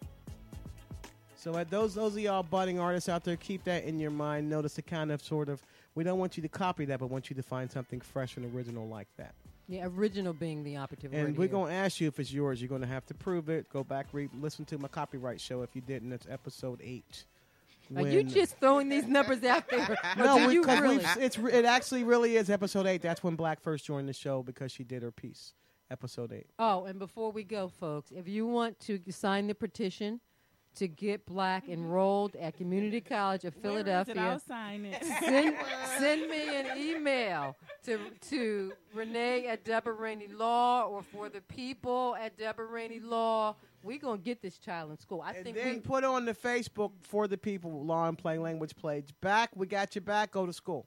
Speaker 3: So, at those those of y'all budding artists out there, keep that in your mind. Notice the kind of sort of we don't want you to copy that, but want you to find something fresh and original like that.
Speaker 4: Yeah, original being the operative word.
Speaker 3: And we're going to ask you if it's yours. You're going to have to prove it. Go back, read, listen to my copyright show if you didn't. It's episode eight.
Speaker 4: Are you just throwing these numbers out there?
Speaker 3: No, we,
Speaker 4: really?
Speaker 3: we've, it's it actually really is episode eight. That's when Black first joined the show because she did her piece. Episode eight.
Speaker 4: Oh, and before we go, folks, if you want to sign the petition to get black enrolled at Community College of
Speaker 6: Where is it?
Speaker 4: Philadelphia,
Speaker 6: I'll sign it.
Speaker 4: send, send me an email to to Renee at Deborah Rainey Law or for the people at Deborah Rainey Law. We're gonna get this child in school. I
Speaker 3: And
Speaker 4: think
Speaker 3: then
Speaker 4: we,
Speaker 3: put on the Facebook for the people law and Plain language page. Back, we got your back. Go to school.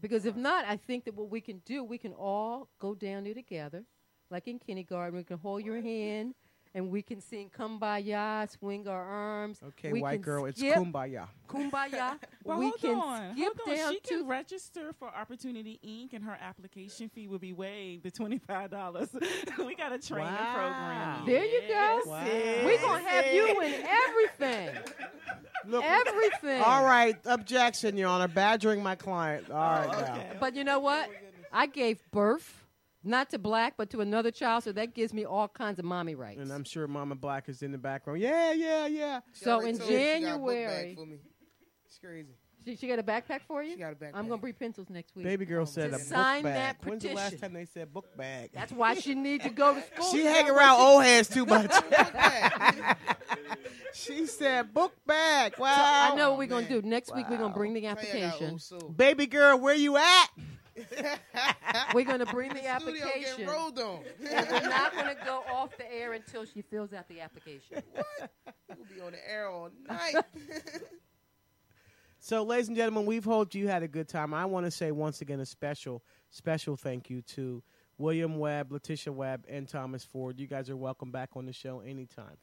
Speaker 4: Because if not, I think that what we can do, we can all go down there together, like in kindergarten. We can hold your hand and we can sing "Kumbaya," swing our arms.
Speaker 3: Okay,
Speaker 4: we
Speaker 3: white
Speaker 4: can
Speaker 3: girl, it's kumbaya.
Speaker 4: Kumbaya.
Speaker 6: Well,
Speaker 4: we
Speaker 6: hold
Speaker 4: can
Speaker 6: on.
Speaker 4: skip
Speaker 6: hold on. She
Speaker 4: to
Speaker 6: can register for Opportunity Inc. and her application fee will be waived the twenty five dollars. we got a training
Speaker 3: Wow.
Speaker 6: program.
Speaker 4: There you go.
Speaker 3: Wow.
Speaker 4: We're gonna have you in everything.
Speaker 3: Look,
Speaker 4: Everything.
Speaker 3: all right, objection, Your Honor. Badgering my client. All right, oh, now.
Speaker 6: Okay.
Speaker 4: But you know what? I gave birth not to black, but to another child, so that gives me all kinds of mommy rights.
Speaker 3: And I'm sure Mama Black is in the background. Yeah, yeah, yeah.
Speaker 4: so in
Speaker 2: told me she got a book
Speaker 4: January,
Speaker 2: for me. It's crazy.
Speaker 4: she, she got a backpack for you.
Speaker 2: She got a backpack.
Speaker 4: I'm gonna bring pencils next week.
Speaker 3: Baby girl oh, said
Speaker 4: To
Speaker 3: a book bag.
Speaker 4: that
Speaker 3: When's the last time they said book bag?
Speaker 4: That's why she needs to go to school.
Speaker 3: she hang around old heads too much. she said book bag. Wow.
Speaker 4: So I know what we're gonna do. Next week we're gonna bring the
Speaker 2: Tell you I got
Speaker 4: application.
Speaker 3: Baby girl, where you at?
Speaker 4: We're gonna bring the,
Speaker 2: The
Speaker 4: application.
Speaker 2: getting rolled on.
Speaker 4: and we're not gonna go off the air until she fills out the application. What?
Speaker 2: We'll be on the air all night.
Speaker 3: So, ladies and gentlemen, we've hoped you had a good time. I want to say once again a special, special thank you to William Webb, Letitia Webb, and Thomas Ford. You guys are welcome back on the show anytime.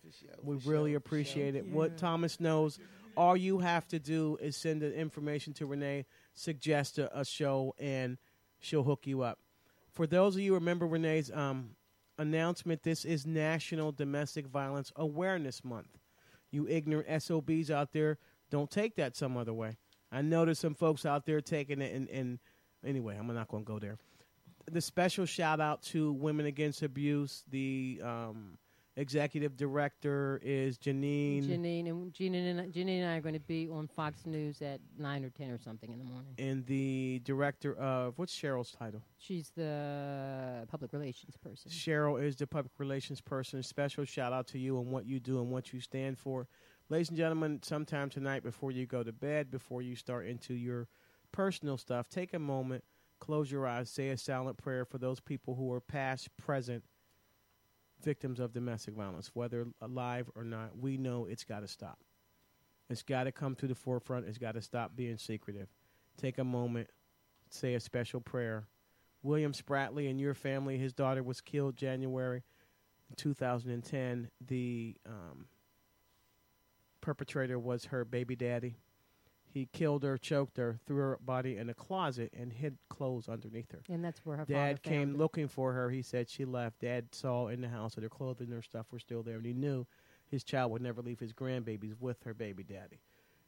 Speaker 3: We really appreciate it. What Thomas knows, all you have to do is send the information to Renee, suggest a, a show, and she'll hook you up. For those of you remember Renee's um, announcement, this is National Domestic Violence Awareness Month. You ignorant SOBs out there, don't take that some other way. I know there's some folks out there taking it, and, and anyway, I'm not going to go there. The special shout out to Women Against Abuse. The um, executive director is Janine,
Speaker 4: Janine and Janine and, Janine and I are going to be on Fox News at nine or ten or something in the morning.
Speaker 3: and the director of what's Cheryl's title?
Speaker 4: She's the public relations person.
Speaker 3: Cheryl is the public relations person. Special shout out to you and what you do and what you stand for. Ladies and gentlemen, sometime tonight before you go to bed, before you start into your personal stuff, take a moment, close your eyes, say a silent prayer for those people who are past, present victims of domestic violence, whether alive or not. We know it's got to stop. It's got to come to the forefront. It's got to stop being secretive. Take a moment, say a special prayer. William Spratley and your family, his daughter was killed January 2010. The um, perpetrator was her baby daddy. He killed her, choked her, threw her body in a closet, and hid clothes underneath her.
Speaker 4: And that's where her
Speaker 3: Dad
Speaker 4: father
Speaker 3: came looking for her. He said she left. Dad saw in the house that her clothing and her stuff were still there, and he knew his child would never leave his grandbabies with her baby daddy.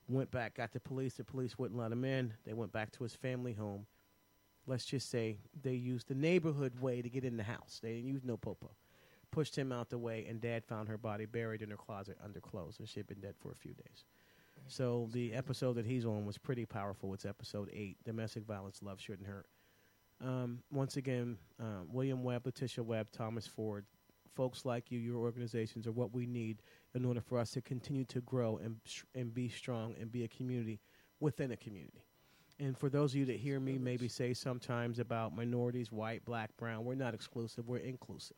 Speaker 3: Went back, got the police. The police wouldn't let him in. They went back to his family home. Let's just say they used the neighborhood way to get in the house. They didn't use no popo. Pushed him out the way, and Dad found her body buried in her closet under clothes, and she had been dead for a few days. So the episode that he's on was pretty powerful. It's episode eight: domestic violence, love shouldn't hurt. Um, once again, uh, William Webb, Letitia Webb, Thomas Ford, folks like you, your organizations are what we need in order for us to continue to grow and sh- and be strong and be a community within a community. And for those of you that hear me maybe say sometimes about minorities, white, black, brown, we're not exclusive, we're inclusive.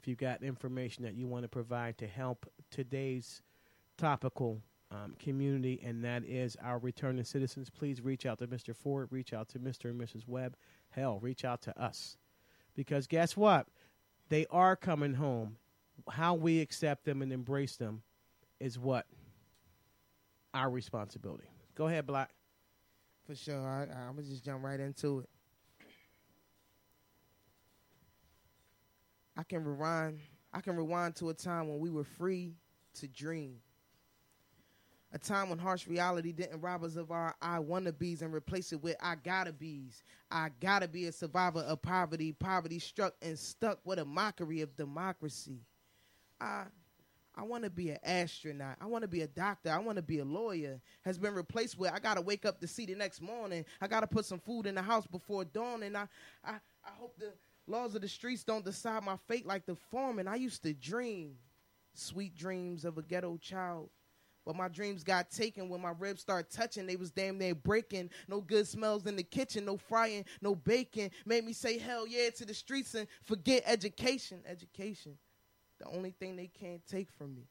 Speaker 3: If you've got information that you want to provide to help today's topical um, community, and that is our returning citizens, please reach out to Mr. Ford, reach out to Mr. and Mrs. Webb. Hell, reach out to us. Because guess what? They are coming home. How we accept them and embrace them is what? Our responsibility. Go ahead, Black.
Speaker 2: For sure. I, I'm going to just jump right into it. I can rewind. I can rewind to a time when we were free to dream. A time when harsh reality didn't rob us of our I wanna be's and replace it with I gotta be's. I gotta be a survivor of poverty. Poverty struck and stuck with a mockery of democracy. I I want to be an astronaut. I want to be a doctor. I want to be a lawyer. Has been replaced with I got to wake up to see the next morning. I got to put some food in the house before dawn. And I, I, I hope the laws of the streets don't decide my fate like the foreman. I used to dream sweet dreams of a ghetto child. But my dreams got taken when my ribs started touching. They was damn near breaking. No good smells in the kitchen, no frying, no baking. Made me say hell yeah to the streets and forget education. Education the only thing they can't take from me.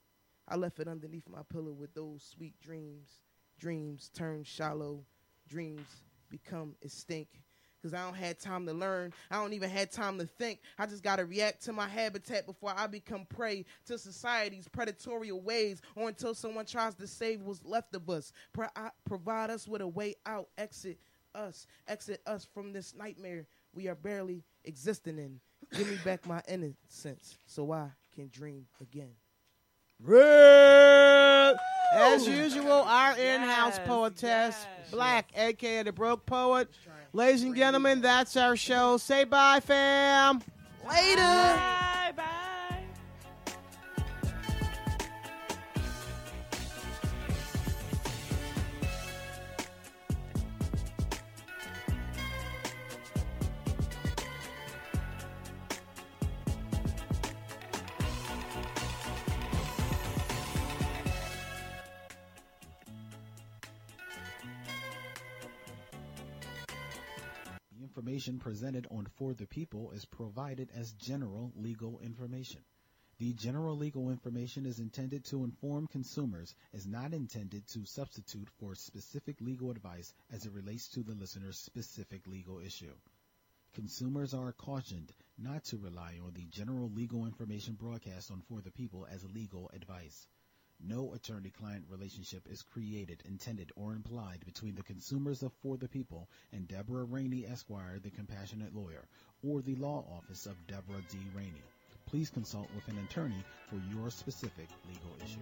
Speaker 2: I left it underneath my pillow with those sweet dreams. Dreams turn shallow, dreams become extinct. Cause I don't have time to learn. I don't even have time to think. I just gotta react to my habitat before I become prey to society's predatory ways, or until someone tries to save what's left of us. Pro- provide us with a way out. Exit us. Exit us from this nightmare we are barely existing in. Give me back my innocence, so I can dream again.
Speaker 3: Red! As usual, our in-house
Speaker 6: Yes,
Speaker 3: poetess,
Speaker 6: yes.
Speaker 3: Black, aka the Broke Poet. Ladies and gentlemen, that's our show. Say bye, fam.
Speaker 2: Later.
Speaker 6: Bye.
Speaker 1: Presented on For the People is provided as general legal information. The general legal information is intended to inform consumers, is not intended to substitute for specific legal advice as it relates to the listener's specific legal issue. Consumers are cautioned not to rely on the general legal information broadcast on For the People as legal advice. No attorney-client relationship is created, intended, or implied between the consumers of For the People and Deborah Rainey Esquire, the compassionate lawyer, or the law office of Deborah D. Rainey. Please consult with an attorney for your specific legal issue.